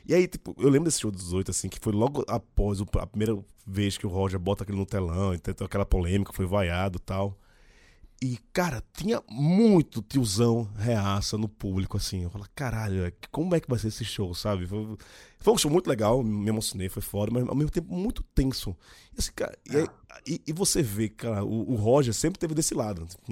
E aí, tipo, eu lembro desse show dos oito, assim, que foi logo após o, a primeira vez que o Roger bota aquele no telão, e tem aquela polêmica, foi vaiado e tal. E, cara, tinha muito tiozão reaça no público, assim. Eu falei, caralho, como é que vai ser esse show, sabe? Foi, foi um show muito legal, me emocionei, foi foda, mas ao mesmo tempo muito tenso. E, assim, cara, ah. e, e, você vê, cara, o, o, Roger sempre teve desse lado. Tipo,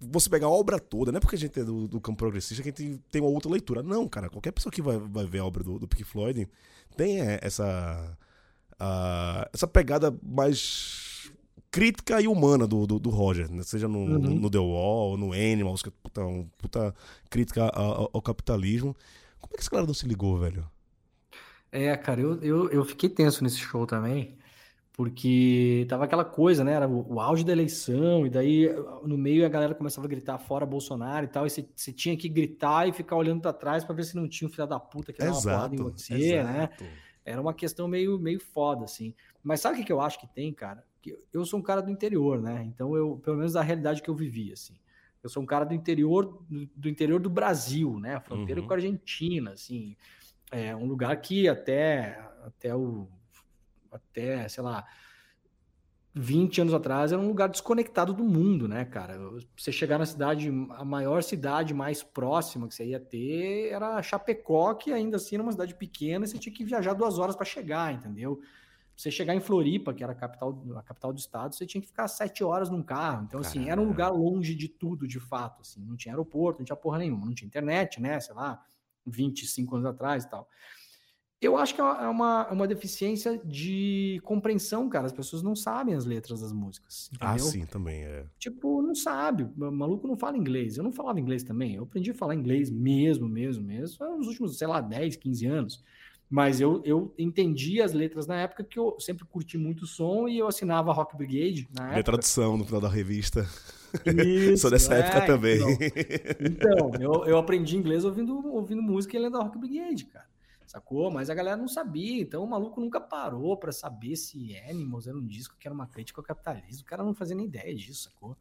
você pegar a obra toda, não é porque a gente é do, do campo progressista que a gente tem uma outra leitura. Não, cara, qualquer pessoa que vai, vai ver a obra do, do Pink Floyd tem é, essa, a, essa pegada mais crítica e humana do, do, do Roger, né? seja no, uhum. no, no, The Wall, no Animals, que é puta, um, puta crítica ao, ao, capitalismo. Como é que esse cara não se ligou, velho? É, cara, eu, eu, eu fiquei tenso nesse show também, porque tava aquela coisa, né? Era o, o auge da eleição, e daí no meio a galera começava a gritar fora Bolsonaro e tal, e você, tinha que gritar e ficar olhando para trás para ver se não tinha um filho da puta que dava uma em você, né? Era uma questão meio, meio foda, assim. Mas sabe o que eu acho que tem, cara? Eu sou um cara do interior, né? Então eu, pelo menos da realidade que eu vivi, assim. Eu sou um cara do interior do, do interior do Brasil, né? Fronteira uhum. com a Argentina, assim. É um lugar que até até o até, sei lá, 20 anos atrás era um lugar desconectado do mundo, né, cara? Você chegar na cidade, a maior cidade mais próxima que você ia ter era Chapecó, que ainda assim era uma cidade pequena, e você tinha que viajar duas horas para chegar, entendeu? Você chegar em Floripa, que era a capital, a capital do estado, você tinha que ficar sete horas num carro. Então, assim, Caramba. era um lugar longe de tudo, de fato. Assim, não tinha aeroporto, não tinha porra nenhuma, não tinha internet, né? Sei lá, 25 anos atrás e tal. Eu acho que é uma, é uma deficiência de compreensão, cara. As pessoas não sabem as letras das músicas. Ah, entendeu? Ah, sim, também é. Tipo, não sabe. O maluco não fala inglês. Eu não falava inglês também. Eu aprendi a falar inglês mesmo, mesmo, mesmo, nos últimos, sei lá, 10, 15 anos. Mas eu, eu entendi as letras na época que eu sempre curti muito o som e eu assinava Rock Brigade. Na Minha tradução no final da revista. Isso, Sou dessa é, época também. Então, então eu, eu aprendi inglês ouvindo, ouvindo música e lendo a Rock Brigade, cara. Sacou? Mas a galera não sabia, então o maluco nunca parou para saber se Animals era um disco que era uma crítica ao capitalismo. O cara não fazia nem ideia disso, sacou?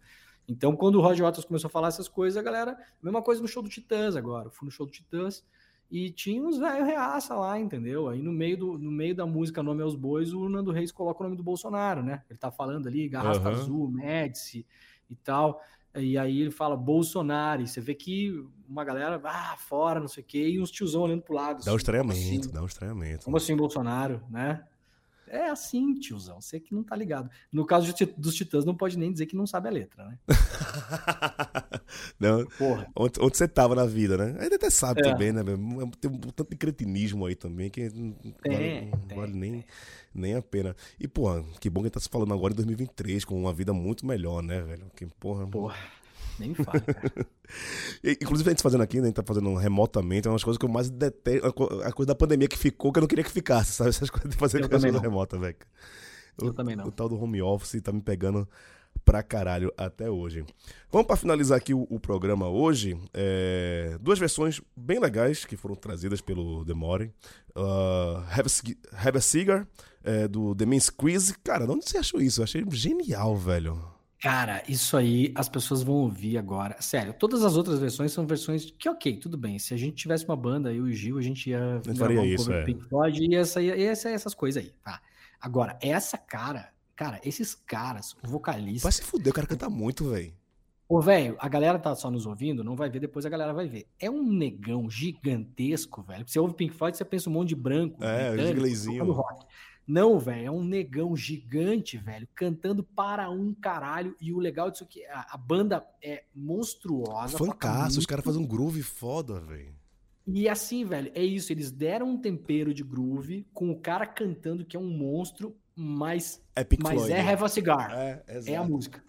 Então, quando o Roger Waters começou a falar essas coisas, a galera. Mesma coisa no show do Titãs agora. Eu fui no show do Titãs. E tinha uns velho reaça lá, entendeu? Aí no meio, do, no meio da música Nome aos Bois, o Nando Reis coloca o nome do Bolsonaro, né? Ele tá falando ali, Garrafa uhum. Azul, Médici e tal. E aí ele fala Bolsonaro, e você vê que uma galera, ah, fora, não sei o quê, e uns tiozão olhando pro lado. Dá um assim, estranhamento, assim, dá um estranhamento. Como assim, Bolsonaro, né? É assim, tiozão, você que não tá ligado. No caso dos Titãs, não pode nem dizer que não sabe a letra, né? não, Porra. Onde, onde, você tava na vida, né? Ainda até sabe é. também, né? Tem um tanto de cretinismo aí também que não vale, tem, vale nem, nem a pena. E, pô, que bom que tá se falando agora em 2023, com uma vida muito melhor, né, velho? Que porra. Porra. Nem fala, cara. Inclusive, a gente fazendo aqui, né? A gente tá fazendo remotamente, é uma das coisas que eu mais detesto. A coisa da pandemia que ficou, que eu não queria que ficasse, sabe? Essas coisas de fazer coisa remota, velho. Eu o, também não. O tal do home office tá me pegando pra caralho até hoje. Vamos para finalizar aqui o, o programa hoje. É, duas versões bem legais que foram trazidas pelo Demore. Uh, Have, a, Have a Cigar, é, do The Mean Squeeze. Cara, onde você achou isso? Eu achei genial, velho. Cara, isso aí as pessoas vão ouvir agora. Sério, todas as outras versões são versões que, ok, tudo bem. Se a gente tivesse uma banda, eu e o Gil, a gente ia faria um isso, é. Pink Floyd e essa, essa, essas coisas aí, tá? Agora, essa cara, cara, esses caras, o vocalista. Vai se fuder, o cara canta muito, velho. Ô, velho, a galera tá só nos ouvindo, não vai ver, depois a galera vai ver. É um negão gigantesco, velho. Você ouve Pink Floyd, você pensa um monte de branco. É, de inglesinho. Rock. Não, velho, é um negão gigante, velho, cantando para um caralho. E o legal disso aqui, a, a banda é monstruosa. Fancaço, os caras fazem um groove foda, velho. E assim, velho, é isso. Eles deram um tempero de groove com o cara cantando que é um monstro, mas é, Pink mas Floyd, é né? Have a Cigar. É, é a música.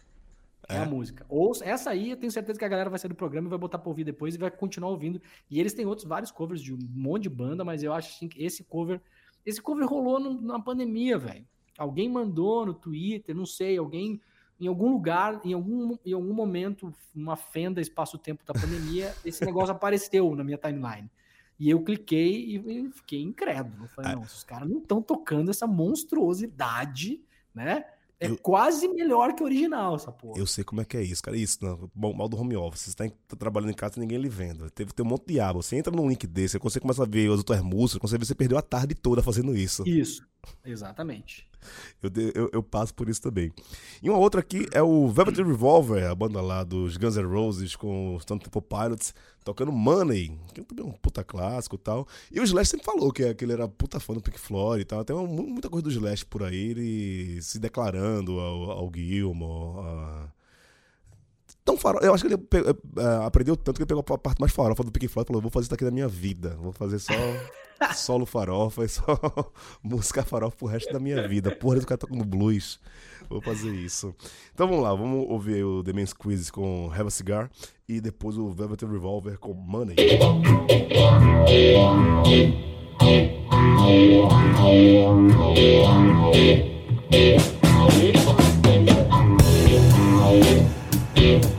É. é. a música. Ou essa aí, eu tenho certeza que a galera vai sair do programa e vai botar pra ouvir depois e vai continuar ouvindo. E eles têm outros vários covers de um monte de banda, mas eu acho assim, que esse cover esse cover rolou no, na pandemia, velho. Alguém mandou no Twitter, não sei, alguém em algum lugar, em algum, em algum momento, uma fenda espaço-tempo da pandemia, esse negócio apareceu na minha timeline. E eu cliquei e fiquei incrédulo. Falei, ah. não, os caras não estão tocando essa monstruosidade, né? É eu, quase melhor que o original, essa porra. Eu sei como é que é isso, cara. Isso, não, mal do home office. Você está tá trabalhando em casa e ninguém lhe vendo. Teve, tem um monte de aba. Você entra num link desse, você começa a ver as outras músicas, você você perdeu a tarde toda fazendo isso. Isso, exatamente. Eu, eu, eu, passo por isso também. E uma outra aqui é o Velvet Revolver, a banda lá dos Guns N' Roses com os Temple Pilots, tocando Money, que também é um puta clássico e tal. E o Slash sempre falou que, que ele era puta fã do Pink Floyd e tal. Tem muita coisa do Slash por aí, ele se declarando ao, ao Gilmore, a tão farofa. Eu acho que ele uh, aprendeu tanto que ele pegou a parte mais farofa do Pink Floyd e falou: vou fazer isso aqui na minha vida. Vou fazer só solo farofa e só música farofa pro resto da minha vida. Porra, do cara tá tocando blues. Vou fazer isso. Então vamos lá, vamos ouvir o The Man's Quiz com Have a Cigar e depois o Velvet Revolver com Money.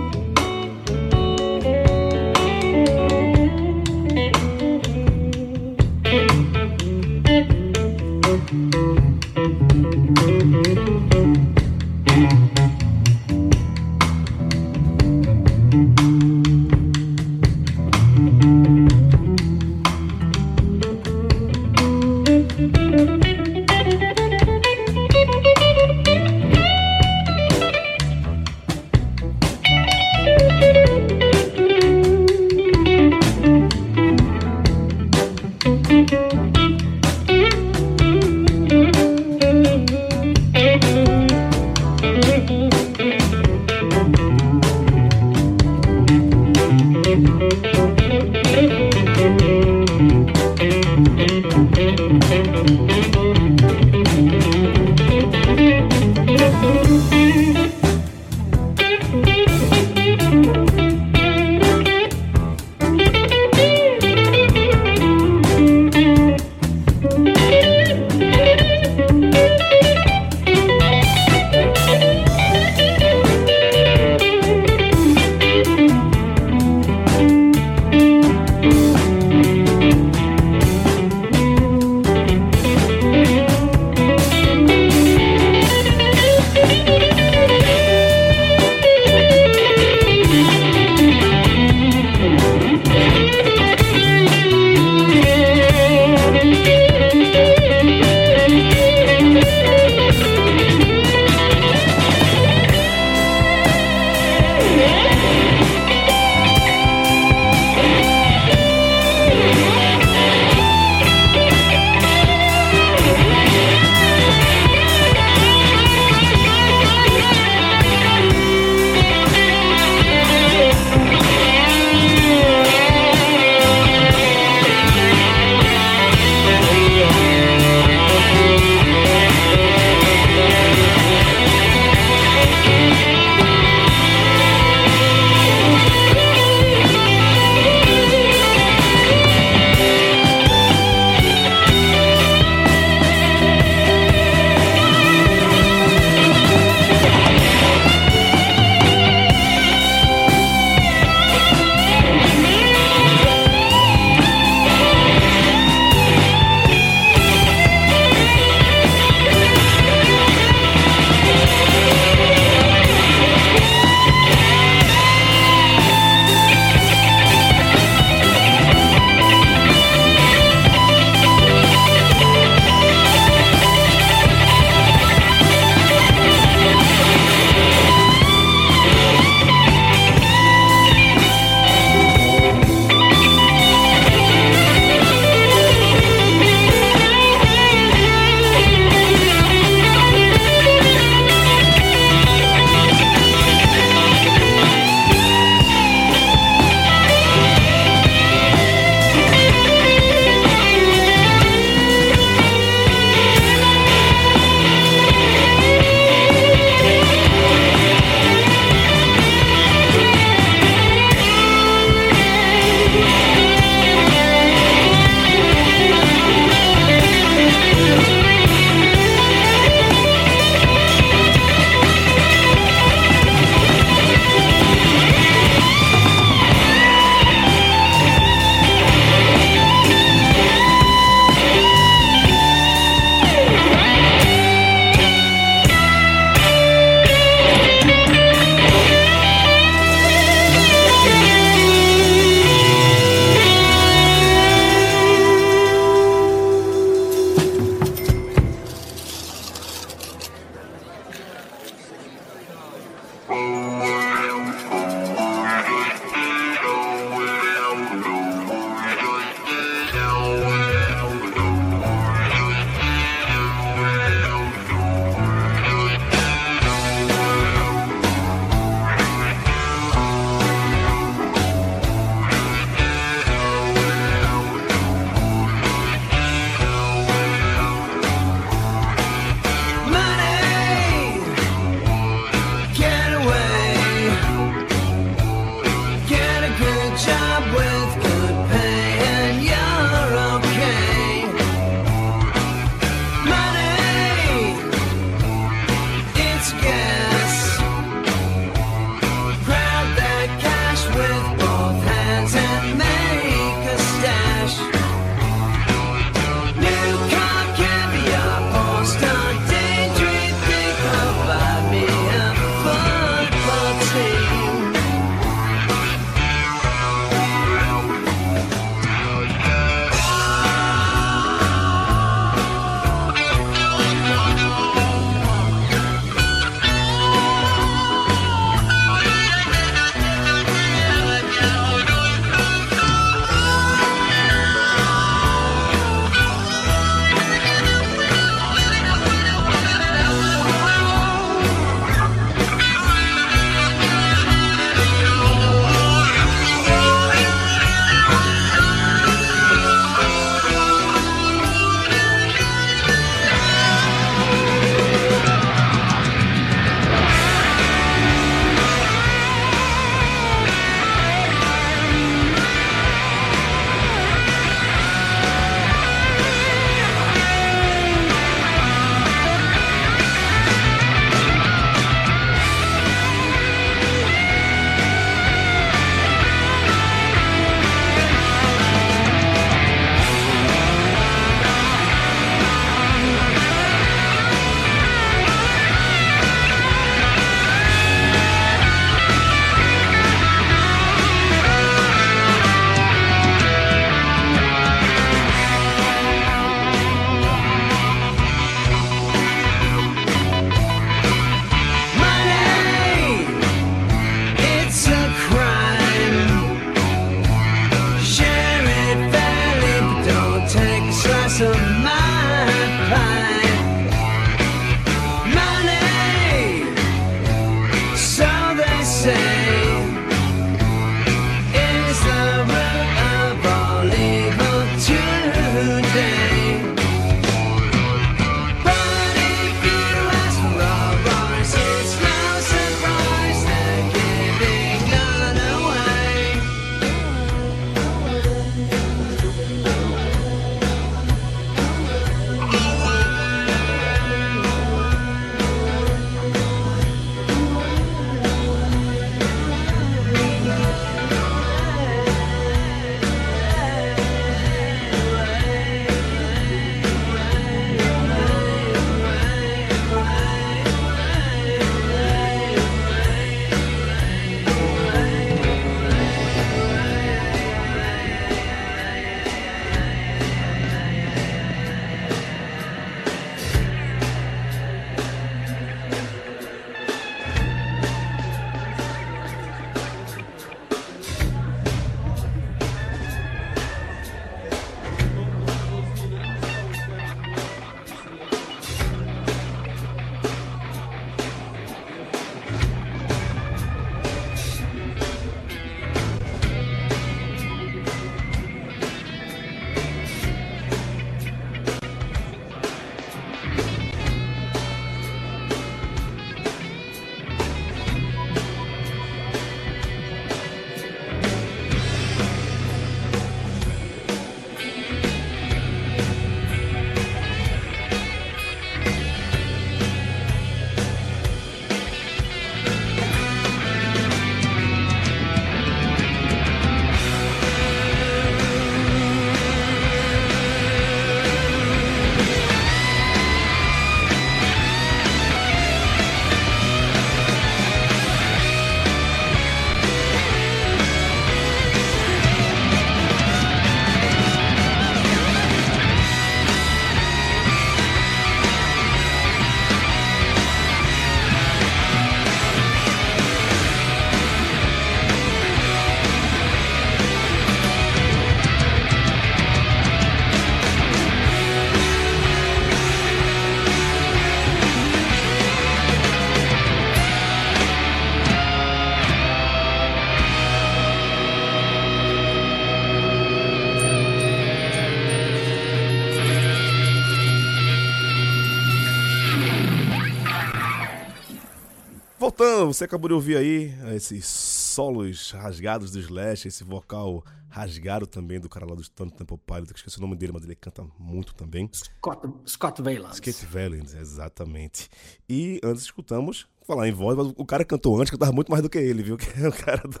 você acabou de ouvir aí esses solos rasgados do Slash, esse vocal rasgado também do cara lá do Stone Temple Pilot, que esqueci o nome dele, mas ele canta muito também. Scott, Scott Valens. Scott Valens, exatamente. E antes escutamos, falar em voz, mas o cara cantou antes, cantava muito mais do que ele, viu? Que é o cara do,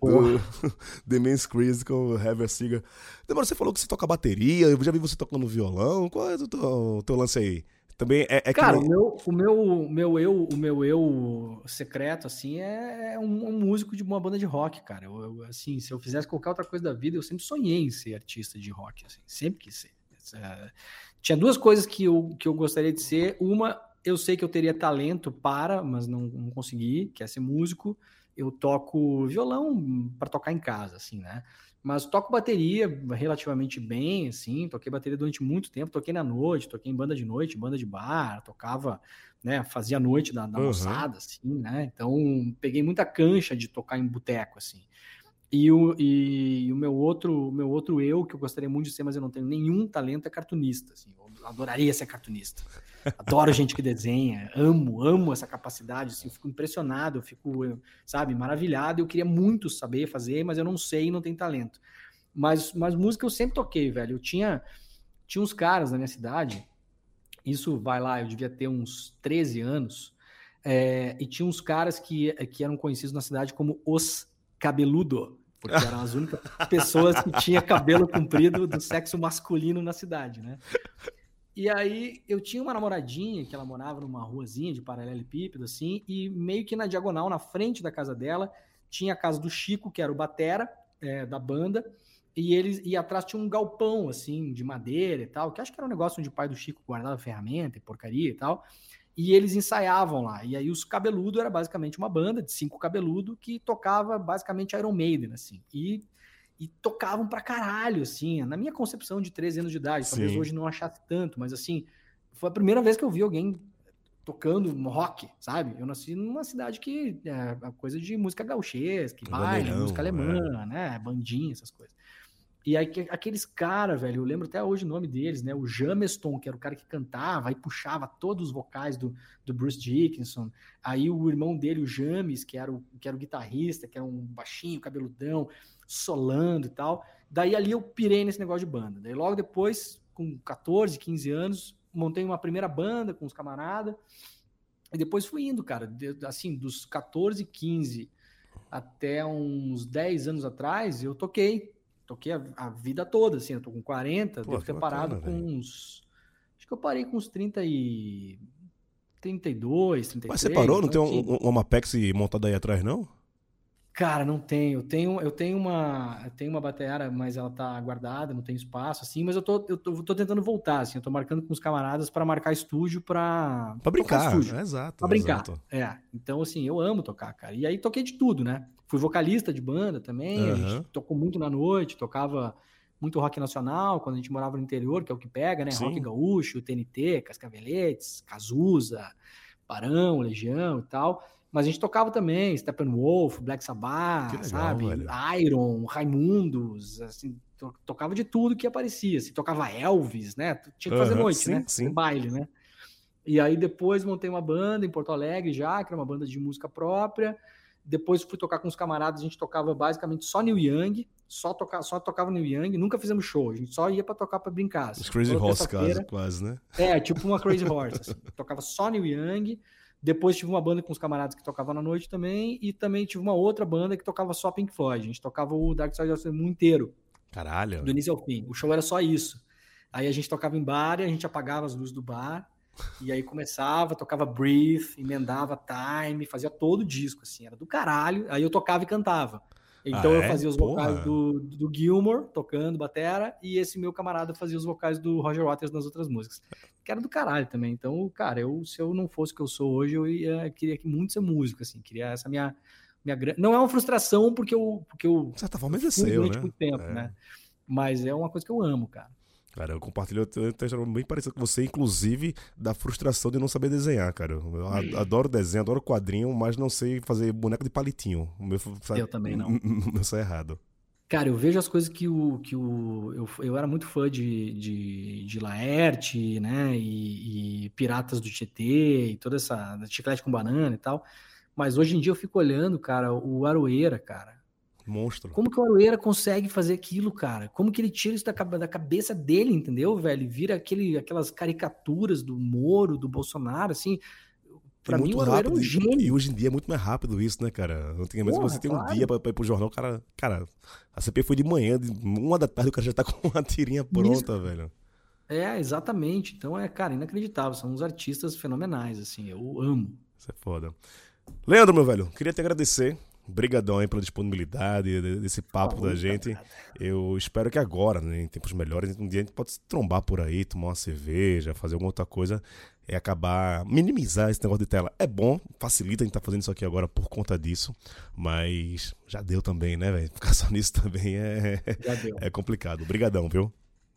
do The Man's Crazy com o Heather Seeger. Demora, você falou que você toca bateria, eu já vi você tocando violão, qual é o teu, o teu lance aí? Também é, é Cara, que... o, meu, o meu, meu eu, o meu eu secreto, assim, é, é um, um músico de uma banda de rock, cara. Eu, eu, assim, se eu fizesse qualquer outra coisa da vida, eu sempre sonhei em ser artista de rock, assim, sempre quis ser. É... Tinha duas coisas que eu, que eu gostaria de ser. Uma, eu sei que eu teria talento para, mas não, não consegui, que é ser músico. Eu toco violão para tocar em casa, assim, né? Mas toco bateria relativamente bem, assim, toquei bateria durante muito tempo, toquei na noite, toquei em banda de noite, banda de bar, tocava, né, fazia noite da, da uhum. moçada, assim, né, então peguei muita cancha de tocar em boteco, assim. E o, e o meu outro, o meu outro eu, que eu gostaria muito de ser, mas eu não tenho nenhum talento, é cartunista, assim, eu adoraria ser cartunista. Adoro gente que desenha, amo, amo essa capacidade, assim, fico impressionado, eu fico, sabe, maravilhado. Eu queria muito saber fazer, mas eu não sei, não tenho talento. Mas, mas música eu sempre toquei, velho. Eu tinha, tinha uns caras na minha cidade, isso vai lá, eu devia ter uns 13 anos, é, e tinha uns caras que, que eram conhecidos na cidade como os cabeludo, porque eram as únicas pessoas que tinham cabelo comprido do sexo masculino na cidade, né? E aí eu tinha uma namoradinha que ela morava numa ruazinha de paralelepípedo, assim, e meio que na diagonal, na frente da casa dela, tinha a casa do Chico, que era o batera é, da banda, e eles e atrás tinha um galpão, assim, de madeira e tal, que acho que era um negócio onde o pai do Chico guardava ferramenta e porcaria e tal, e eles ensaiavam lá. E aí os Cabeludo era basicamente uma banda de cinco cabeludo que tocava basicamente Iron Maiden, assim. E e tocavam pra caralho, assim, na minha concepção de 13 anos de idade, Sim. talvez hoje não achasse tanto, mas assim, foi a primeira vez que eu vi alguém tocando rock, sabe? Eu nasci numa cidade que é coisa de música gauchesca, baile, música alemã, é. né? Bandinha, essas coisas. E aí, aqueles caras, velho, eu lembro até hoje o nome deles, né? O Jameston, que era o cara que cantava e puxava todos os vocais do, do Bruce Dickinson. Aí o irmão dele, o James, que era o, que era o guitarrista, que era um baixinho, cabeludão solando e tal. Daí ali eu pirei nesse negócio de banda. Daí logo depois, com 14, 15 anos, montei uma primeira banda com os camaradas. E depois fui indo, cara. assim, dos 14, 15 até uns 10 anos atrás, eu toquei. Toquei a, a vida toda, assim. Eu tô com 40, Pô, devo ter parado com uns. Acho que eu parei com uns 30 e. 32, 33. Mas você parou? Não então, tem um, um, uma Apex montada aí atrás, não? Cara, não tenho. Eu tenho, eu tenho uma, eu tenho uma bateria, mas ela tá guardada, não tem espaço, assim. Mas eu tô, eu tô, tô tentando voltar, assim. Eu tô marcando com os camaradas para marcar estúdio para para brincar, estúdio, é, exato. Para brincar. Exato. É. Então, assim, eu amo tocar, cara. E aí toquei de tudo, né? Fui vocalista de banda também. Uhum. A gente tocou muito na noite, tocava muito rock nacional quando a gente morava no interior, que é o que pega, né? Sim. Rock gaúcho, TNT, Cascaveletes, Cazuza, Barão, Legião e tal. Mas a gente tocava também Steppenwolf, Black Sabbath, legal, sabe? Velho. Iron, Raimundos, assim, to tocava de tudo que aparecia. Assim, tocava Elvis, né? Tinha que fazer noite, sim, né? Sim. Baile, né? E aí depois montei uma banda em Porto Alegre já, que era uma banda de música própria. Depois fui tocar com os camaradas, a gente tocava basicamente só New Young, só, toca, só tocava New Young, nunca fizemos show, a gente só ia para tocar para brincar. Assim. Os Crazy Horse quase, quase, né? É, tipo uma Crazy Horse, assim. tocava só New Young, depois tive uma banda com os camaradas que tocava na noite também, e também tive uma outra banda que tocava só Pink Floyd. A gente tocava o Dark Side of the Moon inteiro. Caralho. Do início ao fim. O show era só isso. Aí a gente tocava em bar e a gente apagava as luzes do bar. E aí começava, tocava Breathe, emendava Time, fazia todo o disco, assim, era do caralho. Aí eu tocava e cantava. Então ah, eu é? fazia os vocais do, do Gilmore, tocando batera, e esse meu camarada fazia os vocais do Roger Waters nas outras músicas. Que era do caralho também. Então, cara, eu, se eu não fosse o que eu sou hoje, eu ia, queria muito ser músico, assim. Queria essa minha... minha Não é uma frustração, porque eu... Porque eu de certa forma, é né? muito tempo, é. né? Mas é uma coisa que eu amo, cara. Cara, eu compartilho uma história bem parecida com você, inclusive da frustração de não saber desenhar, cara. Eu adoro desenho, adoro quadrinho, mas não sei fazer boneco de palitinho. Meu, sabe, eu também não. Não sei errado. Cara, eu vejo as coisas que o. Que o eu, eu era muito fã de, de, de Laerte, né? E, e Piratas do Tietê, e toda essa. Chiclete com banana e tal. Mas hoje em dia eu fico olhando, cara, o Aroeira, cara. Monstro. Como que o Aroeira consegue fazer aquilo, cara? Como que ele tira isso da, da cabeça dele, entendeu, velho? Vira aquele, aquelas caricaturas do Moro, do Bolsonaro, assim. Pra mim, o Aroeira é um gênio. E hoje em dia é muito mais rápido isso, né, cara? Antigamente Porra, você tem claro. um dia pra, pra ir pro jornal, cara. Cara, a CP foi de manhã, de uma da tarde, o cara já tá com uma tirinha pronta, isso. velho. É, exatamente. Então é, cara, inacreditável. São uns artistas fenomenais, assim. Eu amo. Isso é foda. Leandro, meu velho, queria te agradecer. Obrigadão aí pela disponibilidade desse papo da gente. Eu espero que agora, né, em tempos melhores, um dia a gente pode se trombar por aí, tomar uma cerveja, fazer alguma outra coisa e acabar minimizar esse negócio de tela. É bom, facilita a gente estar tá fazendo isso aqui agora por conta disso, mas já deu também, né, velho? Ficar só nisso também é, é complicado. Obrigadão, viu?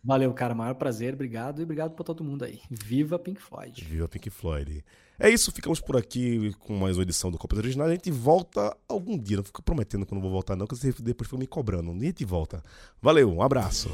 Valeu, cara. Maior prazer. Obrigado. E obrigado por todo mundo aí. Viva Pink Floyd. Viva Pink Floyd. É isso. Ficamos por aqui com mais uma edição do Copa Original. A gente volta algum dia. Não fico prometendo que não vou voltar, não, você depois foi me cobrando. Dia a gente volta. Valeu. Um abraço.